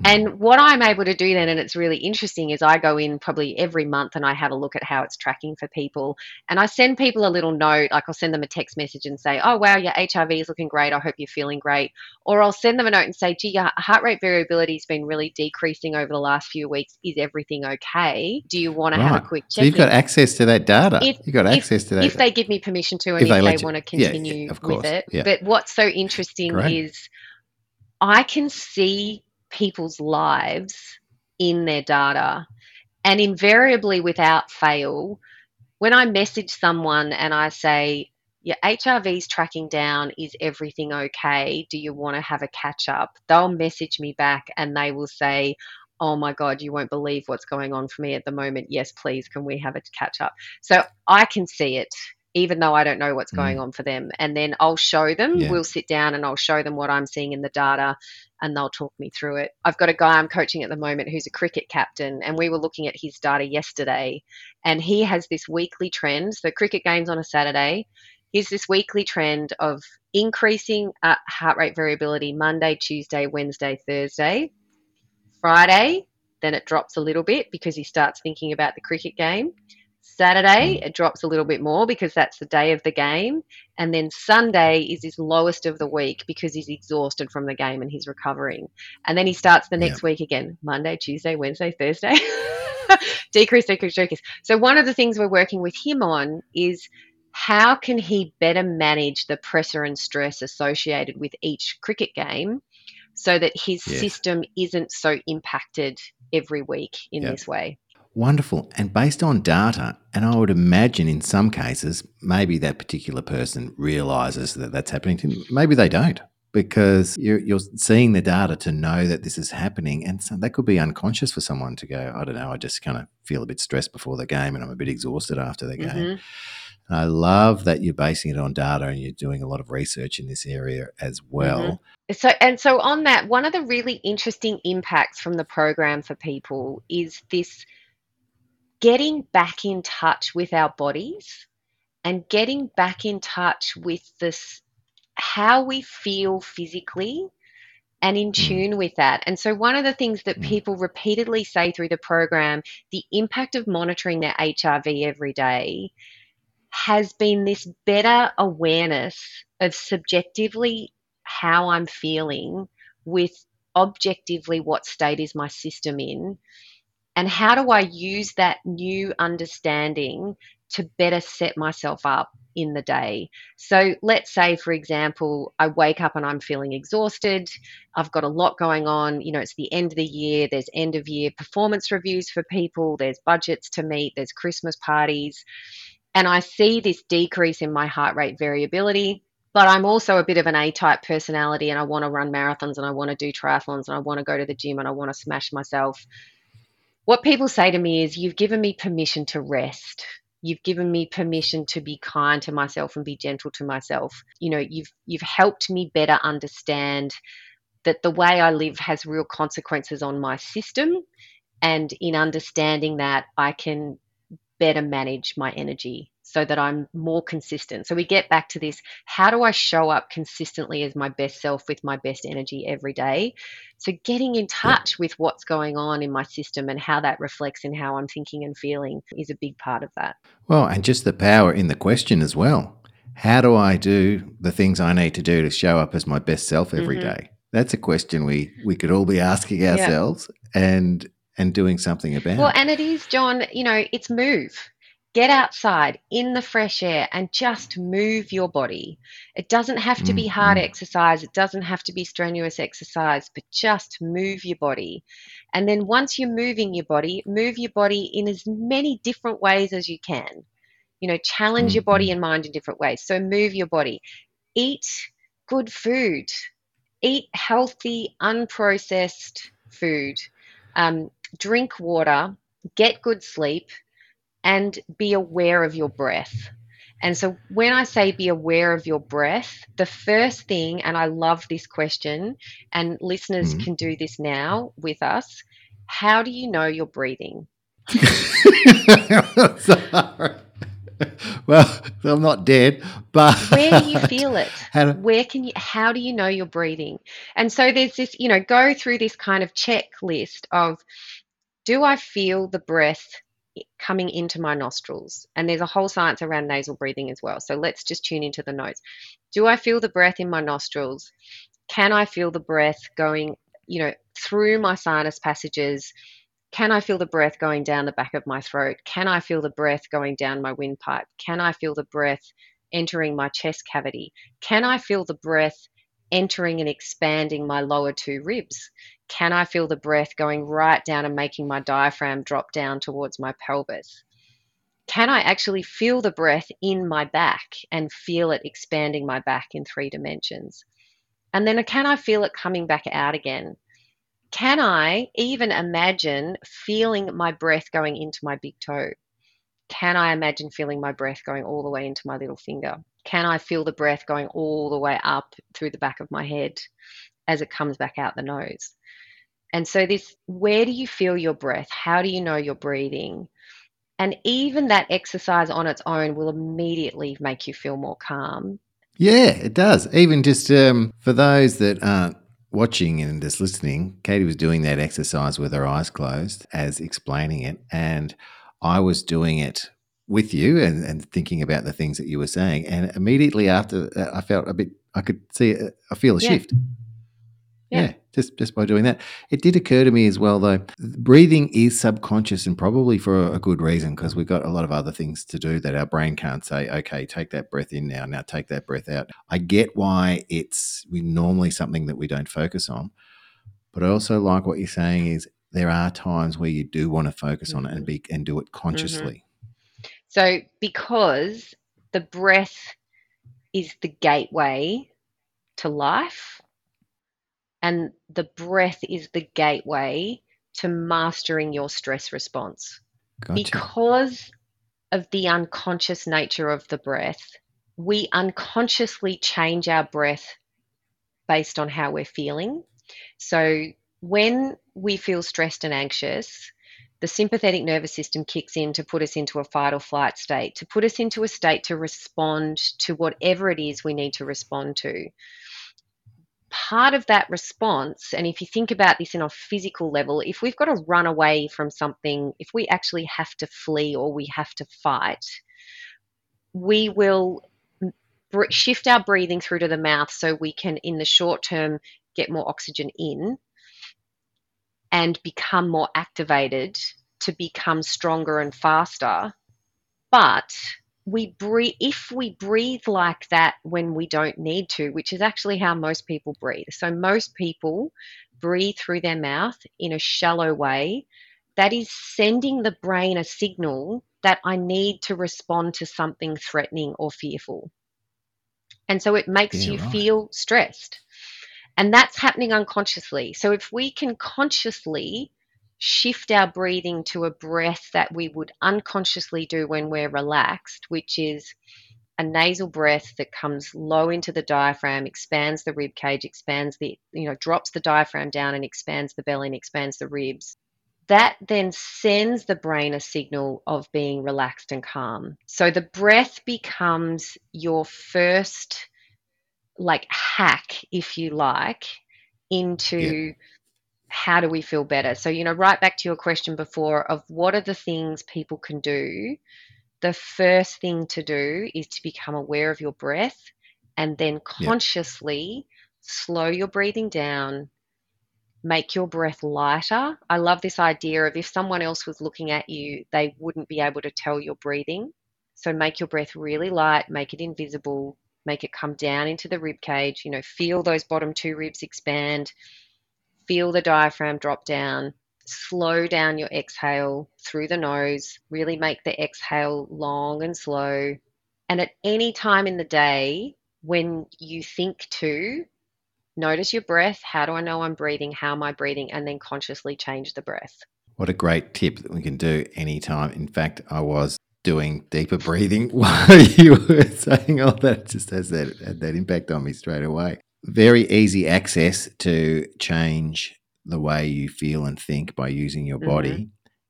Hmm. And what I'm able to do then, and it's really interesting, is I go in probably every month and I have a look at how it's tracking for people. And I send people a little note, like I'll send them a text message and say, Oh, wow, your HRV is looking great. I hope you're feeling great. Or I'll send them a note and say, Gee, your heart rate variability has been really decreasing over the last few weeks. Is everything okay? Do you want to have a quick check? So you've got access to that data. If- you've got access if, to that. if they give me permission to and If if, they they, want to yeah, continue yeah, of course, with it. yeah. But what's so interesting Great. is I can see people's lives in their data and invariably without fail when I message someone and I say your HRV's tracking down. Is everything okay? Do you want to have a catch up? They'll message me back and they will say, Oh my God, you won't believe what's going on for me at the moment. Yes, please, can we have a catch up? So I can see it, even though I don't know what's mm. going on for them. And then I'll show them, Yeah. we'll sit down and I'll show them what I'm seeing in the data and they'll talk me through it. I've got a guy I'm coaching at the moment who's a cricket captain, and we were looking at his data yesterday, and he has this weekly trend. So, cricket games on a Saturday. Here's this weekly trend of increasing uh, heart rate variability Monday, Tuesday, Wednesday, Thursday. Friday, then it drops a little bit because he starts thinking about the cricket game. Saturday, mm. it drops a little bit more because that's the day of the game. And then Sunday is his lowest of the week because he's exhausted from the game and he's recovering. And then he starts the next week again Monday, Tuesday, Wednesday, Thursday. decrease, decrease, decrease. So, one of the things we're working with him on is how can he better manage the pressure and stress associated with each cricket game so that his Yes. system isn't so impacted every week in Yeah. this way. Wonderful. And based on data, and I would imagine in some cases, maybe that particular person realizes that that's happening to them. Maybe they don't because you're, you're seeing the data to know that this is happening. And so that could be unconscious for someone to go, I don't know, I just kind of feel a bit stressed before the game and I'm a bit exhausted after the game. Mhm. And I love that you're basing it on data and you're doing a lot of research in this area as well. So and so on that, one of the really interesting impacts from the program for people is this getting back in touch with our bodies and getting back in touch with this how we feel physically and in tune with that. And so one of the things that Mm. people repeatedly say through the program, the impact of monitoring their HRV every day has been this better awareness of subjectively how I'm feeling with objectively what state is my system in and how do I use that new understanding to better set myself up in the day. So let's say for example I wake up and I'm feeling exhausted, I've got a lot going on, you know it's the end of the year, there's end of year performance reviews for people, there's budgets to meet, there's Christmas parties and I see this decrease in my heart rate variability. But I'm also a bit of an A type personality and I want to run marathons and I want to do triathlons and I want to go to the gym and I want to smash myself. What people say to me is, You've given me permission to rest. You've given me permission to be kind to myself and be gentle to myself. You know, you've you've helped me better understand that the way I live has real consequences on my system. And in understanding that, I can better manage my energy so that I'm more consistent. So we get back to this how do I show up consistently as my best self with my best energy every day? So getting in touch with what's going on in my system and how that reflects in how I'm thinking and feeling is a big part of that. Well, and just the power in the question as well. How do I do the things I need to do to show up as my best self every Mhm. day? That's a question we we could all be asking ourselves and and doing something about. Well, and it is, John, you know, it's move. Get outside in the fresh air and just move your body. It doesn't have to be Mm, hard exercise, it doesn't have to be strenuous exercise, but just move your body. And then once you're moving your body, move your body in as many different ways as you can. You know, challenge your body Mhm. and mind in different ways. So move your body. Eat good food. Eat healthy, unprocessed food. Um, drink water. Get good sleep and be aware of your breath. And so when I say be aware of your breath, the first thing, and I love this question, and listeners mm-hmm. can do this now with us how do you know you're breathing? well, I'm not dead, but where do you feel it? Do, where can you? How do you know you're breathing? And so there's this, you know, go through this kind of checklist of, do I feel the breath coming into my nostrils. And there's a whole science around nasal breathing as well. So let's just tune into the nose. Do I feel the breath in my nostrils? Can I feel the breath going, you know, through my sinus passages? Can I feel the breath going down the back of my throat? Can I feel the breath going down my windpipe? Can I feel the breath entering my chest cavity? Can I feel the breath entering and expanding my lower two ribs? Can I feel the breath going right down and making my diaphragm drop down towards my pelvis? Can I actually feel the breath in my back and feel it expanding my back in three dimensions? And then can I feel it coming back out again? Can I even imagine feeling my breath going into my big toe? Can I imagine feeling my breath going all the way into my little finger? Can I feel the breath going all the way up through the back of my head as it comes back out the nose? And so, this where do you feel your breath? How do you know you're breathing? And even that exercise on its own will immediately make you feel more calm. Yeah, it does. Even just um, for those that aren't watching and just listening, Katie was doing that exercise with her eyes closed as explaining it. And I was doing it with you and, and thinking about the things that you were saying. And immediately after, uh, I felt a bit, I could see, I feel a yeah. shift. Yeah. yeah. just just by doing that. It did occur to me as well, though. Breathing is subconscious, and probably for a good reason, because we've got a lot of other things to do that our brain can't say. Okay, take that breath in now. Now take that breath out. I get why it's normally something that we don't focus on, but I also like what you're saying is there are times where you do want to focus mm-hmm. on it and mm-hmm. be and do it consciously. Mm-hmm. So because the breath is the gateway to life and the breath is the gateway to mastering your stress response. Gotcha. Because of the unconscious nature of the breath, we unconsciously change our breath based on how we're feeling. So when we feel stressed and anxious, the sympathetic nervous system kicks in to put us into a fight or flight state, to put us into a state to respond to whatever it is we need to respond to part of that response, and if you think about this in a physical level, if we've got to run away from something, if we actually have to flee or we have to fight, we will shift our breathing through to the mouth so we can, in the short term, get more oxygen in and become more activated to become stronger and faster. But we breathe if we breathe like that when we don't need to which is actually how most people breathe. So most people breathe through their mouth in a shallow way that is sending the brain a signal that i need to respond to something threatening or fearful. And so it makes yeah, you right. feel stressed. And that's happening unconsciously. So if we can consciously shift our breathing to a breath that we would unconsciously do when we're relaxed, which is a nasal breath that comes low into the diaphragm, expands the rib cage, expands the, you know, drops the diaphragm down and expands the belly and expands the ribs. That then sends the brain a signal of being relaxed and calm. So the breath becomes your first, like, hack, if you like, into. Yeah how do we feel better? So, you know, right back to your question before of what are the things people can do? The first thing to do is to become aware of your breath and then consciously yep. slow your breathing down, make your breath lighter. I love this idea of if someone else was looking at you, they wouldn't be able to tell you're breathing. So make your breath really light, make it invisible, make it come down into the rib cage, you know, feel those bottom two ribs expand feel the diaphragm drop down, slow down your exhale through the nose, really make the exhale long and slow. And at any time in the day when you think to, notice your breath. How do I know I'm breathing? How am I breathing? And then consciously change the breath. What a great tip that we can do anytime. In fact, I was doing deeper breathing while you were saying all that. Just has that, that impact on me straight away. Very easy access to change the way you feel and think by using your body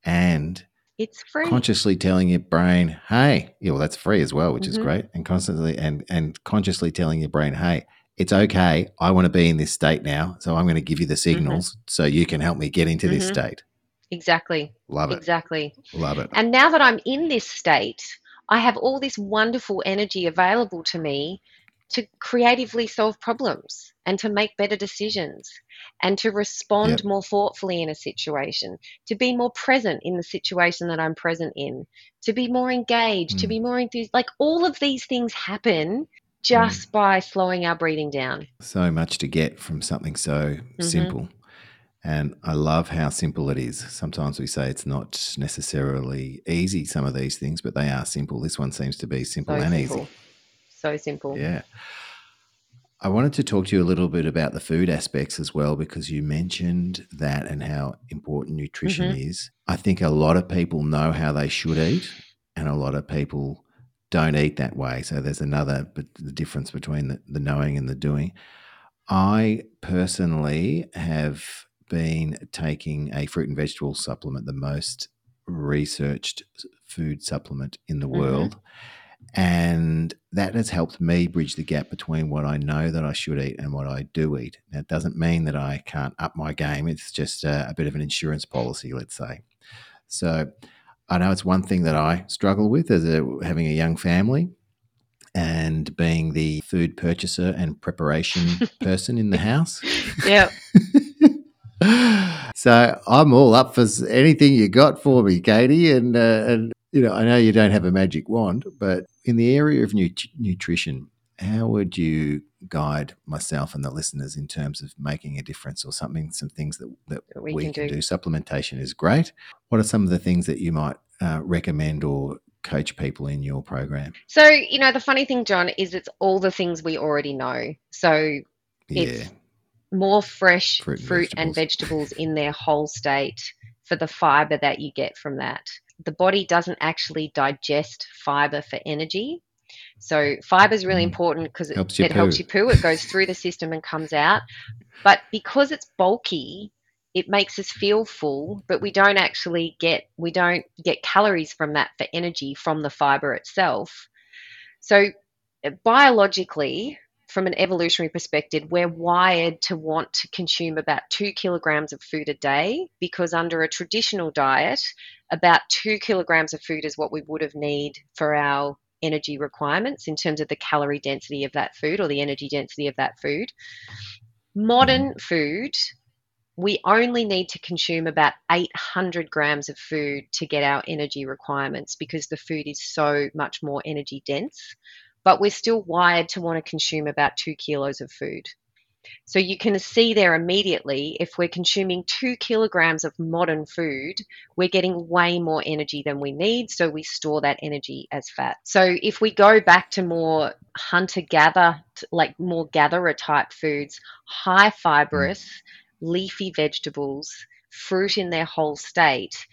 Mm-hmm. and It's free. consciously telling your brain, hey, yeah, well, that's free as well, which is Mhm. great. And constantly and and consciously telling your brain, hey, it's okay. I want to be in this state now. So I'm going to give you the signals so you can help me get into this Mhm. state. exactly. Love it. Exactly. Love it. And now that I'm in this state, I have all this wonderful energy available to me to creatively solve problems and to make better decisions and to respond Yep. more thoughtfully in a situation, to be more present in the situation that I'm present in, to be more engaged, to Mm. be more enthused. Like all of these things happen just by slowing our breathing down. So much to get from something so Mm-hmm. simple. And I love how simple it is. Sometimes we say it's not necessarily easy, some of these things, but they are simple. This one seems to be simple So and simple. easy. So simple. Yeah. I wanted to talk to you a little bit about the food aspects as well, because you mentioned that and how important nutrition Mm-hmm. is. I think a lot of people know how they should eat, and a lot of people don't eat that way. So there's another but the difference between the, the knowing and the doing. I personally have been taking a fruit and vegetable supplement, the most researched food supplement in the Mhm. world. And that has helped me bridge the gap between what I know that I should eat and what I do eat. Now, it doesn't mean that I can't up my game. It's just a, a bit of an insurance policy, let's say. So I know it's one thing that I struggle with as a, having a young family and being the food purchaser and preparation person in the house. Yep. so I'm all up for anything you got for me, Katie. And uh, and you know, I know you don't have a magic wand, but in the area of nut- nutrition, how would you guide myself and the listeners in terms of making a difference or something, some things that, that That we, we can, can do. do. Supplementation is great. What are some of the things that you might uh, recommend or coach people in your program? So, you know, the funny thing, John, is it's all the things we already know. So, Yeah. It's- more fresh Fruit fruit, and and vegetables in their whole state for the fiber that you get from that. The body doesn't actually digest fiber for energy. So fiber is really Mm. important because it, Helps you it helps poo. you poo. It goes through the system and comes out. But because it's bulky, it makes us feel full, but we don't actually get we don't get calories from that for energy from the fiber itself. So uh, biologically, from an evolutionary perspective, we're wired to want to consume about two kilograms of food a day because under a traditional diet, about two kilograms of food is what we would have need for our energy requirements in terms of the calorie density of that food or the energy density of that food. Modern mm. food, we only need to consume about 800 grams of food to get our energy requirements because the food is so much more energy dense. But we're still wired to want to consume about two kilos of food. So you can see there immediately if we're consuming two kilograms of modern food, we're getting way more energy than we need. So we store that energy as fat. So if we go back to more hunter gather, like more gatherer type foods, high fibrous, leafy vegetables, fruit in their whole state,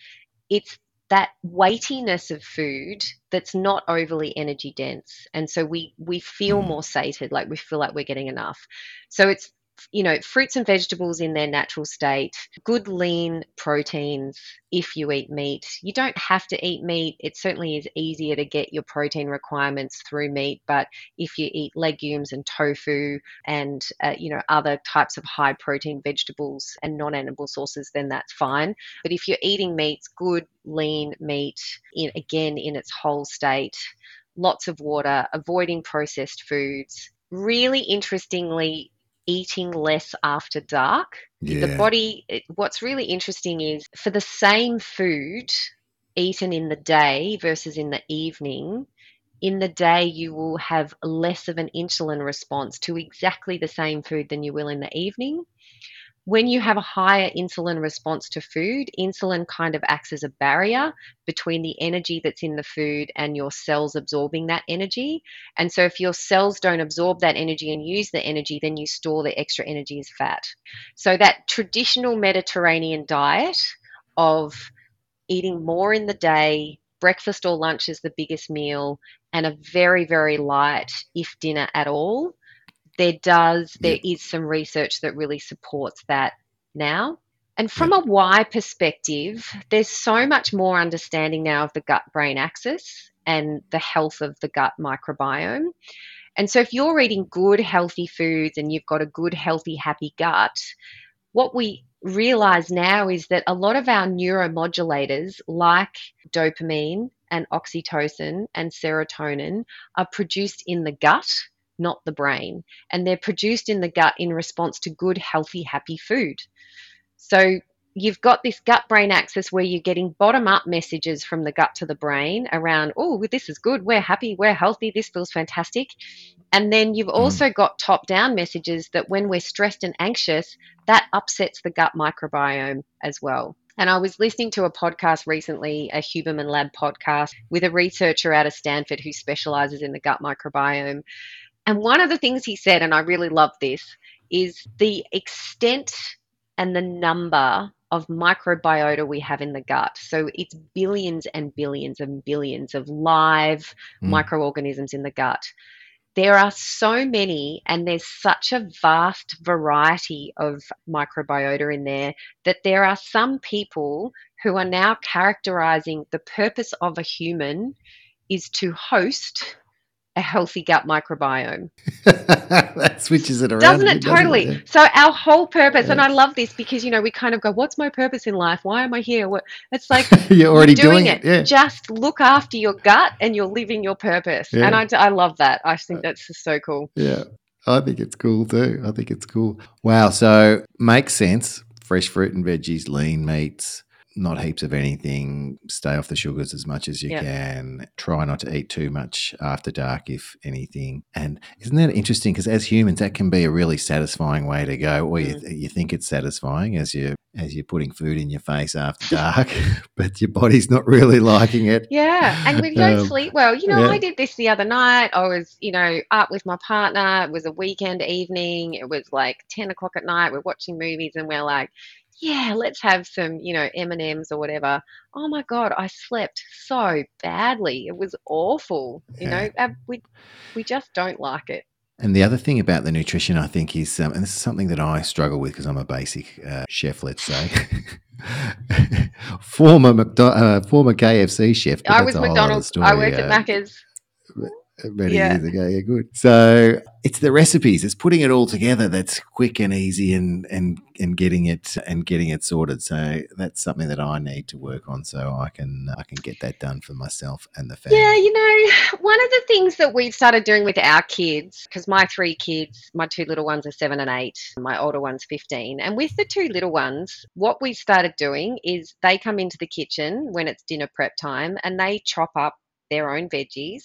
it's that weightiness of food that's not overly energy dense and so we we feel Mhm. more sated like we feel like we're getting enough so it's you know fruits and vegetables in their natural state good lean proteins if you eat meat. You don't have to eat meat. It certainly is easier to get your protein requirements through meat but if you eat legumes and tofu and uh, you know other types of high protein vegetables and non-animal sources then that's fine. But if you're eating meats, good lean meat, in, again in its whole state, lots of water, avoiding processed foods. Really interestingly, eating less after dark. Yeah. The body, it- what's really interesting is for the same food eaten in the day versus in the evening, in the day you will have less of an insulin response to exactly the same food than you will in the evening when you have a higher insulin response to food, insulin kind of acts as a barrier between the energy that's in the food and your cells absorbing that energy. And so, if your cells don't absorb that energy and use the energy, then you store the extra energy as fat. So, that traditional Mediterranean diet of eating more in the day, breakfast or lunch is the biggest meal, and a very, very light, if dinner at all, there does, there is some research that really supports that now. And from a why perspective, there's so much more understanding now of the gut brain axis and the health of the gut microbiome. And so, if you're eating good, healthy foods and you've got a good, healthy, happy gut, what we realize now is that a lot of our neuromodulators, like dopamine and oxytocin and serotonin, are produced in the gut, not the brain. And they're produced in the gut in response to good, healthy, happy food. So, you've got this gut brain axis where you're getting bottom up messages from the gut to the brain around, oh, this is good, we're happy, we're healthy, this feels fantastic. And then you've also mm. got top down messages that when we're stressed and anxious, that upsets the gut microbiome as well. And I was listening to a podcast recently, a Huberman Lab podcast, with a researcher out of Stanford who specializes in the gut microbiome. And one of the things he said, and I really love this, is the extent and the number of microbiota we have in the gut. So it's billions and billions and billions of live mm. microorganisms in the gut. There are so many, and there's such a vast variety of microbiota in there that there are some people who are now characterizing the purpose of a human is to host a healthy gut microbiome. that switches it around. Doesn't it totally? Doesn't it? So our whole purpose, yeah. and I love this because you know we kind of go, "What's my purpose in life? Why am I here?" What it's like you're already you're doing, doing, it. it. Yeah. Just look after your gut, and you're living your purpose. Yeah. And I, I love that. I think uh, that's just so cool. Yeah, I think it's cool too. I think it's cool. Wow. So makes sense. Fresh fruit and veggies, lean meats not heaps of anything. Stay off the sugars as much as you yep. can. Try not to eat too much after dark, if anything. And isn't that interesting? Because as humans, that can be a really satisfying way to go. Or you, mm. you think it's satisfying as you as you're putting food in your face after dark, but your body's not really liking it. Yeah, and we don't um, sleep well. You know, yeah. I did this the other night. I was, you know, up with my partner. It was a weekend evening. It was like ten o'clock at night. We're watching movies, and we're like, yeah, let's have some, you know, M&Ms or whatever. Oh my God, I slept so badly. It was awful. You know, we, we just don't like it. And the other thing about the nutrition, I think, is, um, and this is something that I struggle with because I'm a basic uh, chef, let's say. former McDo- uh, former KFC chef. I was McDonald's. I worked uh, at Macca's many yeah. years ago. Yeah, good. So it's the recipes. It's putting it all together that's quick and easy, and and and getting it and getting it sorted. So that's something that I need to work on, so I can I can get that done for myself and the family. Yeah, you know, one of the things that we've started doing with our kids, because my three kids, my two little ones are seven and eight, my older one's fifteen, and with the two little ones, what we started doing is they come into the kitchen when it's dinner prep time, and they chop up their own veggies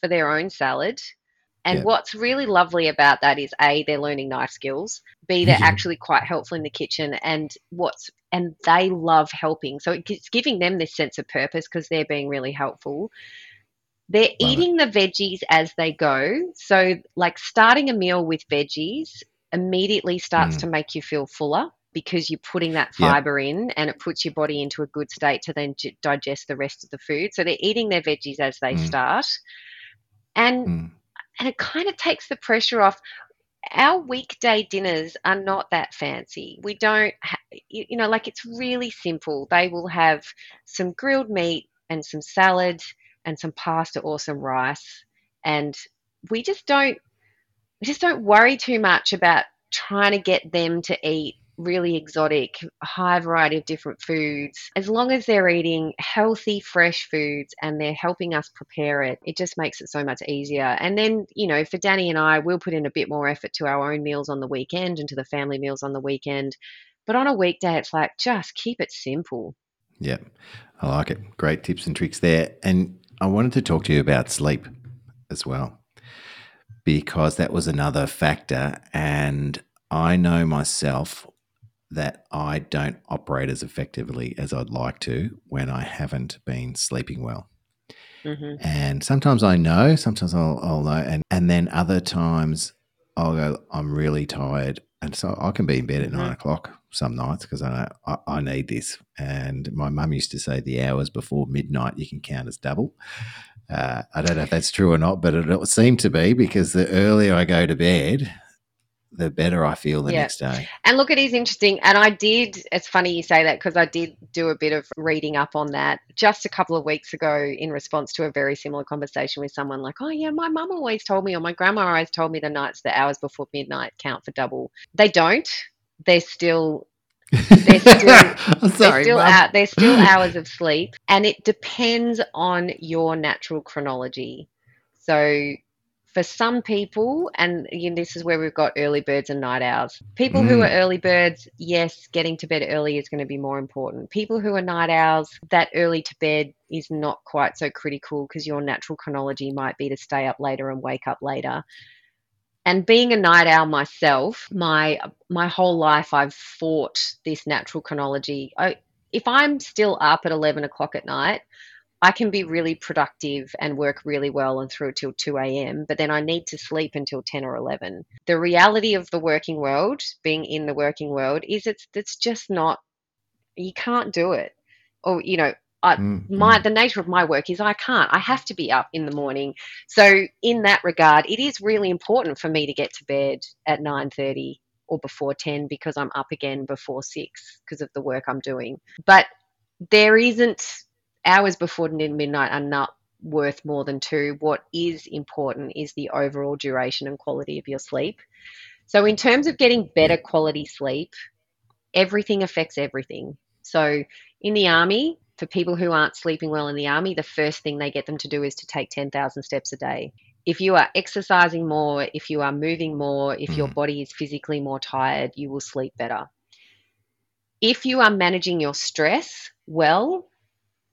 for their own salad. And yeah. what's really lovely about that is A, they're learning knife skills, B, they're mm-hmm. actually quite helpful in the kitchen and what's and they love helping. So it's giving them this sense of purpose because they're being really helpful. They're love eating it. the veggies as they go. So like starting a meal with veggies immediately starts mm. to make you feel fuller because you're putting that fiber yep. in and it puts your body into a good state to then digest the rest of the food. So they're eating their veggies as they mm. start and mm. and it kind of takes the pressure off our weekday dinners are not that fancy. We don't, ha- you know, like it's really simple. They will have some grilled meat and some salad and some pasta or some rice, and we just don't, we just don't worry too much about trying to get them to eat really exotic, high variety of different foods. As long as they're eating healthy, fresh foods and they're helping us prepare it, it just makes it so much easier. And then, you know, for Danny and I, we'll put in a bit more effort to our own meals on the weekend and to the family meals on the weekend. But on a weekday, it's like just keep it simple. Yeah, I like it. Great tips and tricks there. And I wanted to talk to you about sleep as well, because that was another factor. And I know myself that I don't operate as effectively as I'd like to when I haven't been sleeping well. Mm-hmm. And sometimes I know, sometimes I'll, I'll, know, and, and then other times I'll go, I'm really tired. And so I can be in bed at mm-hmm. nine o'clock some nights because I, I, I need this. And my mum used to say the hours before midnight you can count as double. Uh, I don't know if that's true or not, but it, it seemed to be because the earlier I go to bed, the better I feel the yeah. next day. And look, it is interesting. And I did, it's funny you say that because I did do a bit of reading up on that just a couple of weeks ago in response to a very similar conversation with someone like, oh, yeah, my mum always told me, or my grandma always told me the nights, the hours before midnight count for double. They don't. They're still they're still, Sorry, they're still out. They're still hours of sleep, and it depends on your natural chronology. So, for some people, and again, this is where we've got early birds and night owls. People mm. who are early birds, yes, getting to bed early is going to be more important. People who are night owls, that early to bed is not quite so critical because your natural chronology might be to stay up later and wake up later and being a night owl myself my my whole life i've fought this natural chronology I, if i'm still up at 11 o'clock at night i can be really productive and work really well and through till 2 a.m but then i need to sleep until 10 or 11 the reality of the working world being in the working world is it's it's just not you can't do it or you know I, mm, my mm. the nature of my work is I can't. I have to be up in the morning. So in that regard, it is really important for me to get to bed at nine thirty or before ten because I'm up again before six because of the work I'm doing. But there isn't hours before midnight are not worth more than two. What is important is the overall duration and quality of your sleep. So in terms of getting better quality sleep, everything affects everything. So in the army, for people who aren't sleeping well in the army, the first thing they get them to do is to take 10,000 steps a day. If you are exercising more, if you are moving more, if your mm-hmm. body is physically more tired, you will sleep better. If you are managing your stress well,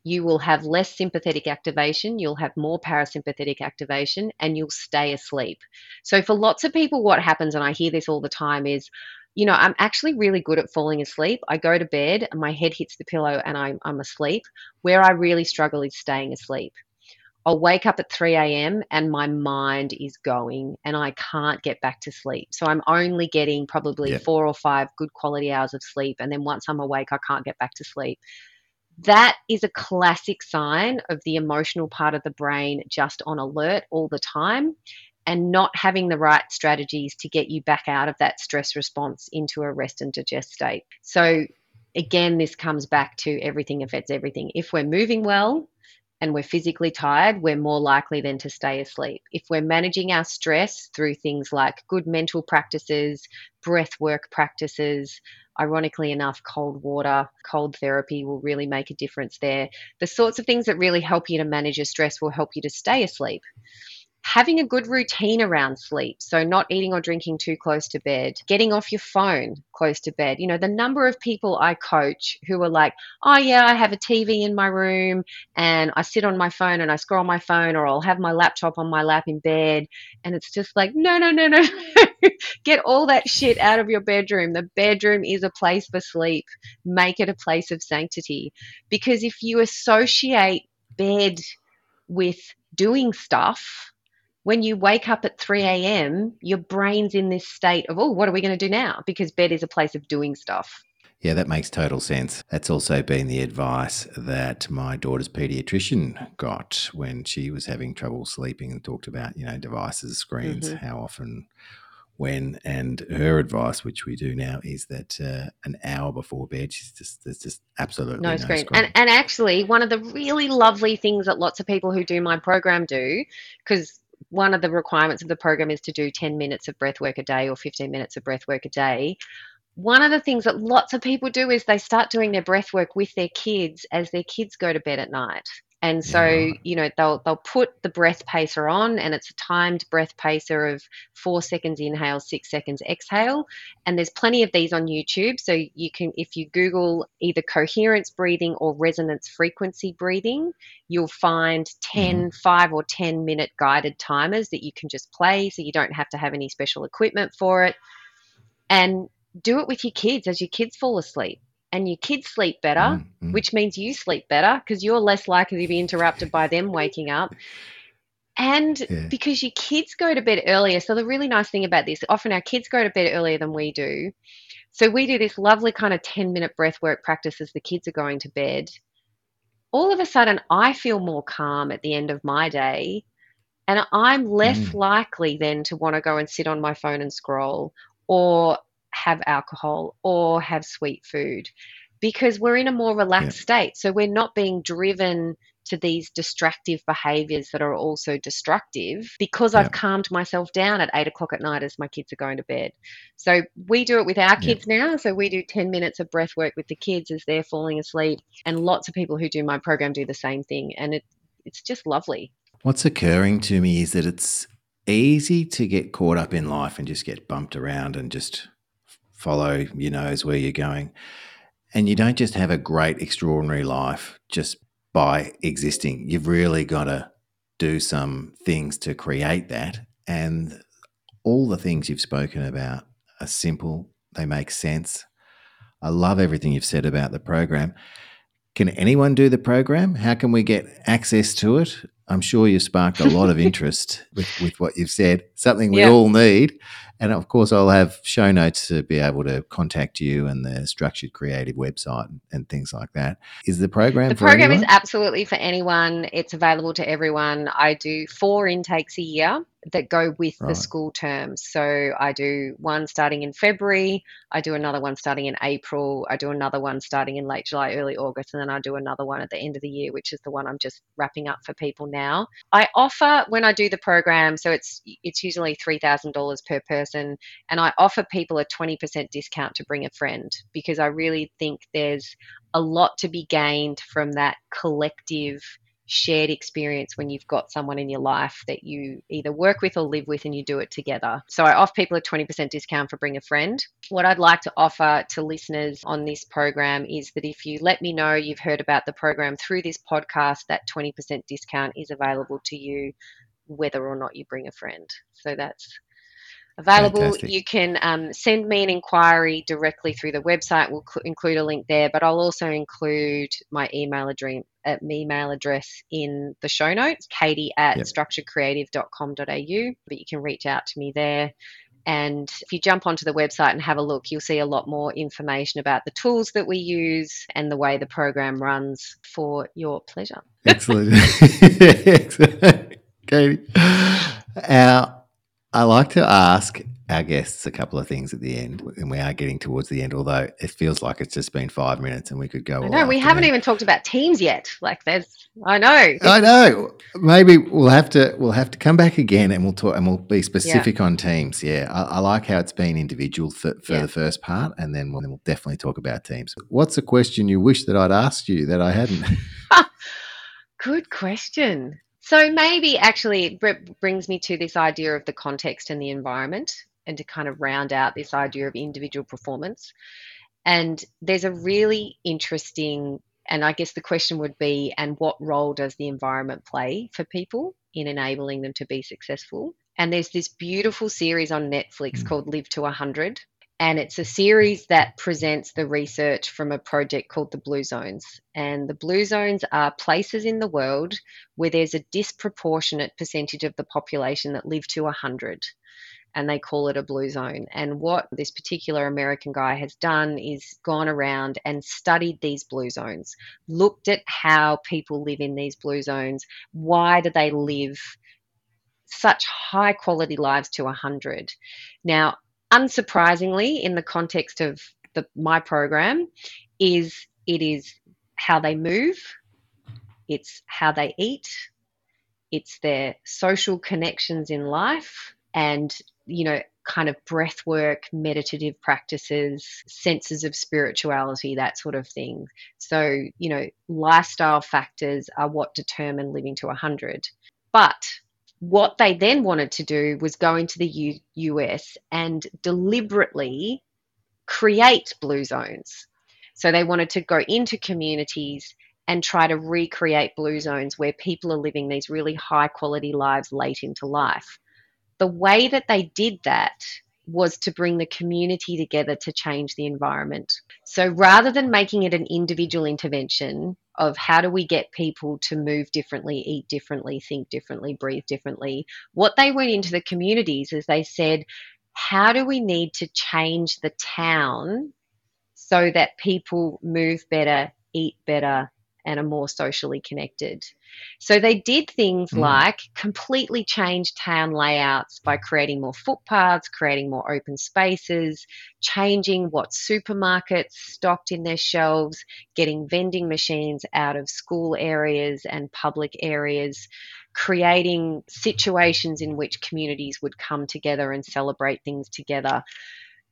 you will have less sympathetic activation, you'll have more parasympathetic activation, and you'll stay asleep. So, for lots of people, what happens, and I hear this all the time, is you know, I'm actually really good at falling asleep. I go to bed and my head hits the pillow and I'm, I'm asleep. Where I really struggle is staying asleep. I'll wake up at 3 a.m. and my mind is going and I can't get back to sleep. So I'm only getting probably yep. four or five good quality hours of sleep. And then once I'm awake, I can't get back to sleep. That is a classic sign of the emotional part of the brain just on alert all the time and not having the right strategies to get you back out of that stress response into a rest and digest state. So, again, this comes back to everything affects everything. If we're moving well, and we're physically tired, we're more likely then to stay asleep. If we're managing our stress through things like good mental practices, breath work practices, ironically enough, cold water, cold therapy will really make a difference there. The sorts of things that really help you to manage your stress will help you to stay asleep having a good routine around sleep. So, not eating or drinking too close to bed, getting off your phone close to bed. You know, the number of people I coach who are like, oh, yeah, I have a TV in my room and I sit on my phone and I scroll my phone, or I'll have my laptop on my lap in bed. And it's just like, no, no, no, no. Get all that shit out of your bedroom. The bedroom is a place for sleep. Make it a place of sanctity. Because if you associate bed with doing stuff, when you wake up at 3 a.m., your brain's in this state of, oh, what are we going to do now? Because bed is a place of doing stuff. Yeah, that makes total sense. That's also been the advice that my daughter's pediatrician got when she was having trouble sleeping and talked about, you know, devices, screens, mm-hmm. how often, when. And her advice, which we do now, is that uh, an hour before bed, she's just, there's just absolutely no, no screen. screen. And, and actually, one of the really lovely things that lots of people who do my program do, because one of the requirements of the program is to do 10 minutes of breath work a day or 15 minutes of breath work a day. One of the things that lots of people do is they start doing their breath work with their kids as their kids go to bed at night. And so, yeah. you know, they'll they'll put the breath pacer on and it's a timed breath pacer of 4 seconds inhale, 6 seconds exhale, and there's plenty of these on YouTube, so you can if you google either coherence breathing or resonance frequency breathing, you'll find 10 mm. 5 or 10 minute guided timers that you can just play so you don't have to have any special equipment for it. And do it with your kids as your kids fall asleep and your kids sleep better, mm, mm. which means you sleep better because you're less likely to be interrupted by them waking up. And yeah. because your kids go to bed earlier. So, the really nice thing about this, often our kids go to bed earlier than we do. So we do this lovely kind of 10 minute breath work practice as the kids are going to bed. All of a sudden, I feel more calm at the end of my day. And I'm less mm. likely then to want to go and sit on my phone and scroll or have alcohol or have sweet food because we're in a more relaxed yeah. state. So we're not being driven to these distractive behaviors that are also destructive because yeah. I've calmed myself down at eight o'clock at night as my kids are going to bed. So we do it with our kids yeah. now. So we do 10 minutes of breath work with the kids as they're falling asleep. And lots of people who do my program do the same thing. And it, it's just lovely. What's occurring to me is that it's easy to get caught up in life and just get bumped around and just follow your nose where you're going. And you don't just have a great, extraordinary life just by existing. You've really got to do some things to create that. And all the things you've spoken about are simple, they make sense. I love everything you've said about the program. Can anyone do the program? How can we get access to it? I'm sure you sparked a lot of interest with, with what you've said, something we yeah. all need. And of course, I'll have show notes to be able to contact you and the Structured Creative website and, and things like that. Is the program the program anyone? is absolutely for anyone. It's available to everyone. I do four intakes a year that go with right. the school terms. So I do one starting in February, I do another one starting in April, I do another one starting in late July, early August, and then I do another one at the end of the year, which is the one I'm just wrapping up for people now. I offer when I do the program, so it's it's usually three thousand dollars per person, and I offer people a twenty percent discount to bring a friend because I really think there's a lot to be gained from that collective shared experience when you've got someone in your life that you either work with or live with and you do it together. So I offer people a 20% discount for Bring a Friend. What I'd like to offer to listeners on this program is that if you let me know you've heard about the program through this podcast, that 20% discount is available to you whether or not you bring a friend. So that's available. Fantastic. You can um, send me an inquiry directly through the website. We'll cl- include a link there, but I'll also include my email address, uh, email address in the show notes, katie at yep. structuredcreative.com.au. But you can reach out to me there. And if you jump onto the website and have a look, you'll see a lot more information about the tools that we use and the way the program runs for your pleasure. Excellent. Excellent. Katie. Our I like to ask our guests a couple of things at the end, and we are getting towards the end. Although it feels like it's just been five minutes, and we could go. On. No, we haven't even talked about teams yet. Like there's, I know. I know. Maybe we'll have to we'll have to come back again, and we'll talk, and we'll be specific yeah. on teams. Yeah, I, I, like how it's been individual for, for yeah. the first part, and then we'll, then we'll definitely talk about teams. What's a question you wish that I'd asked you that I hadn't? Good question. So maybe actually it brings me to this idea of the context and the environment and to kind of round out this idea of individual performance. And there's a really interesting, and I guess the question would be, and what role does the environment play for people in enabling them to be successful? And there's this beautiful series on Netflix mm. called Live to 100 and it's a series that presents the research from a project called the Blue Zones. And the Blue Zones are places in the world where there's a disproportionate percentage of the population that live to 100 and they call it a blue zone. And what this particular American guy has done is gone around and studied these blue zones, looked at how people live in these blue zones, why do they live such high quality lives to 100. Now, unsurprisingly, in the context of the, my program, is it is how they move, it's how they eat, it's their social connections in life, and you know, kind of breath work, meditative practices, senses of spirituality, that sort of thing. So, you know, lifestyle factors are what determine living to 100. But what they then wanted to do was go into the U- US and deliberately create blue zones. So they wanted to go into communities and try to recreate blue zones where people are living these really high quality lives late into life. The way that they did that was to bring the community together to change the environment. So rather than making it an individual intervention, of how do we get people to move differently, eat differently, think differently, breathe differently. What they went into the communities is they said, how do we need to change the town so that people move better, eat better, and are more socially connected. So they did things mm. like completely change town layouts by creating more footpaths, creating more open spaces, changing what supermarkets stocked in their shelves, getting vending machines out of school areas and public areas, creating situations in which communities would come together and celebrate things together.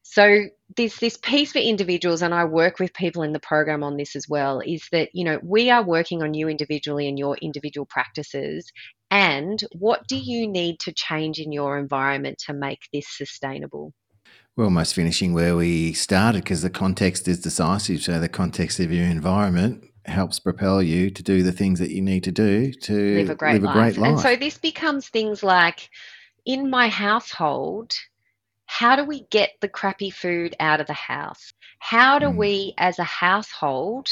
So this this piece for individuals, and I work with people in the program on this as well, is that you know we are working on you individually and your individual practices, and what do you need to change in your environment to make this sustainable? We're almost finishing where we started because the context is decisive. So the context of your environment helps propel you to do the things that you need to do to live a great, live a great life. And so this becomes things like in my household how do we get the crappy food out of the house? How do mm. we as a household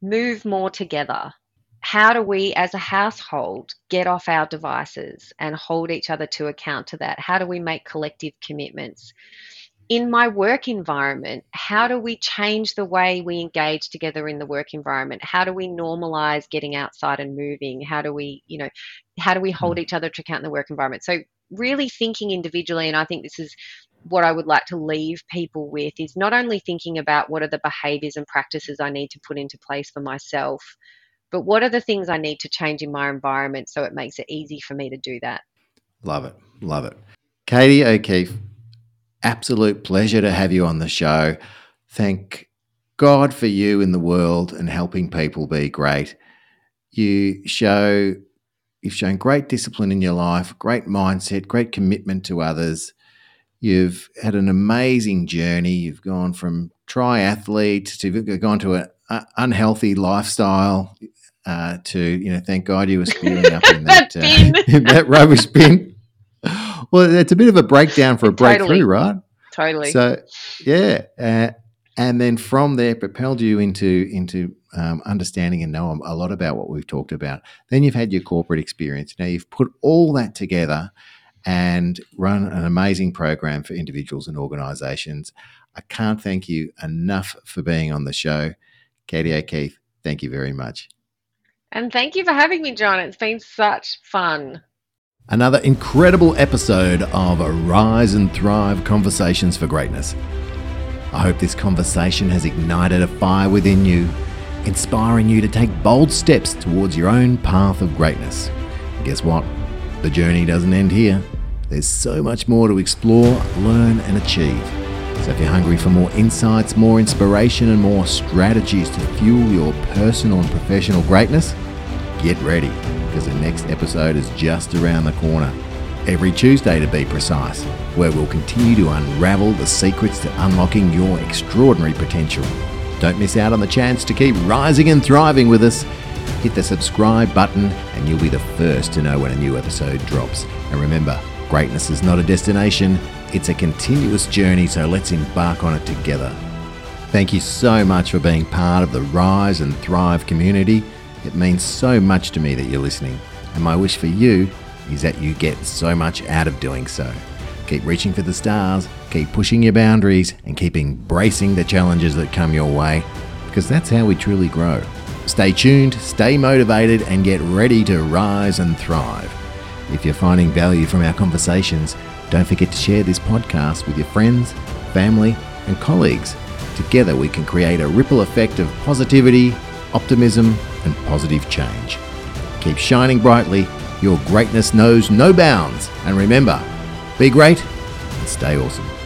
move more together? How do we as a household get off our devices and hold each other to account to that? How do we make collective commitments? in my work environment, how do we change the way we engage together in the work environment? How do we normalize getting outside and moving? How do we, you know, how do we hold mm. each other to account in the work environment? So really thinking individually, and I think this is what I would like to leave people with is not only thinking about what are the behaviors and practices I need to put into place for myself, but what are the things I need to change in my environment so it makes it easy for me to do that. Love it. Love it. Katie O'Keeffe, absolute pleasure to have you on the show. Thank God for you in the world and helping people be great. You show you've shown great discipline in your life, great mindset, great commitment to others You've had an amazing journey. You've gone from triathlete to gone to an unhealthy lifestyle uh, to you know. Thank God you were speeding up in that that, uh, in that rubbish bin. Well, it's a bit of a breakdown for a breakthrough, totally. right? Totally. So, yeah, uh, and then from there propelled you into into um, understanding and know a lot about what we've talked about. Then you've had your corporate experience. Now you've put all that together and run an amazing program for individuals and organizations. I can't thank you enough for being on the show. Katie O'Keeffe, thank you very much. And thank you for having me, John. It's been such fun. Another incredible episode of Rise and Thrive Conversations for Greatness. I hope this conversation has ignited a fire within you, inspiring you to take bold steps towards your own path of greatness. And guess what? The journey doesn't end here. There's so much more to explore, learn, and achieve. So if you're hungry for more insights, more inspiration, and more strategies to fuel your personal and professional greatness, get ready because the next episode is just around the corner. Every Tuesday, to be precise, where we'll continue to unravel the secrets to unlocking your extraordinary potential. Don't miss out on the chance to keep rising and thriving with us hit the subscribe button and you'll be the first to know when a new episode drops. And remember, greatness is not a destination, it's a continuous journey, so let's embark on it together. Thank you so much for being part of the Rise and Thrive community. It means so much to me that you're listening, and my wish for you is that you get so much out of doing so. Keep reaching for the stars, keep pushing your boundaries, and keep embracing the challenges that come your way, because that's how we truly grow. Stay tuned, stay motivated, and get ready to rise and thrive. If you're finding value from our conversations, don't forget to share this podcast with your friends, family, and colleagues. Together, we can create a ripple effect of positivity, optimism, and positive change. Keep shining brightly. Your greatness knows no bounds. And remember, be great and stay awesome.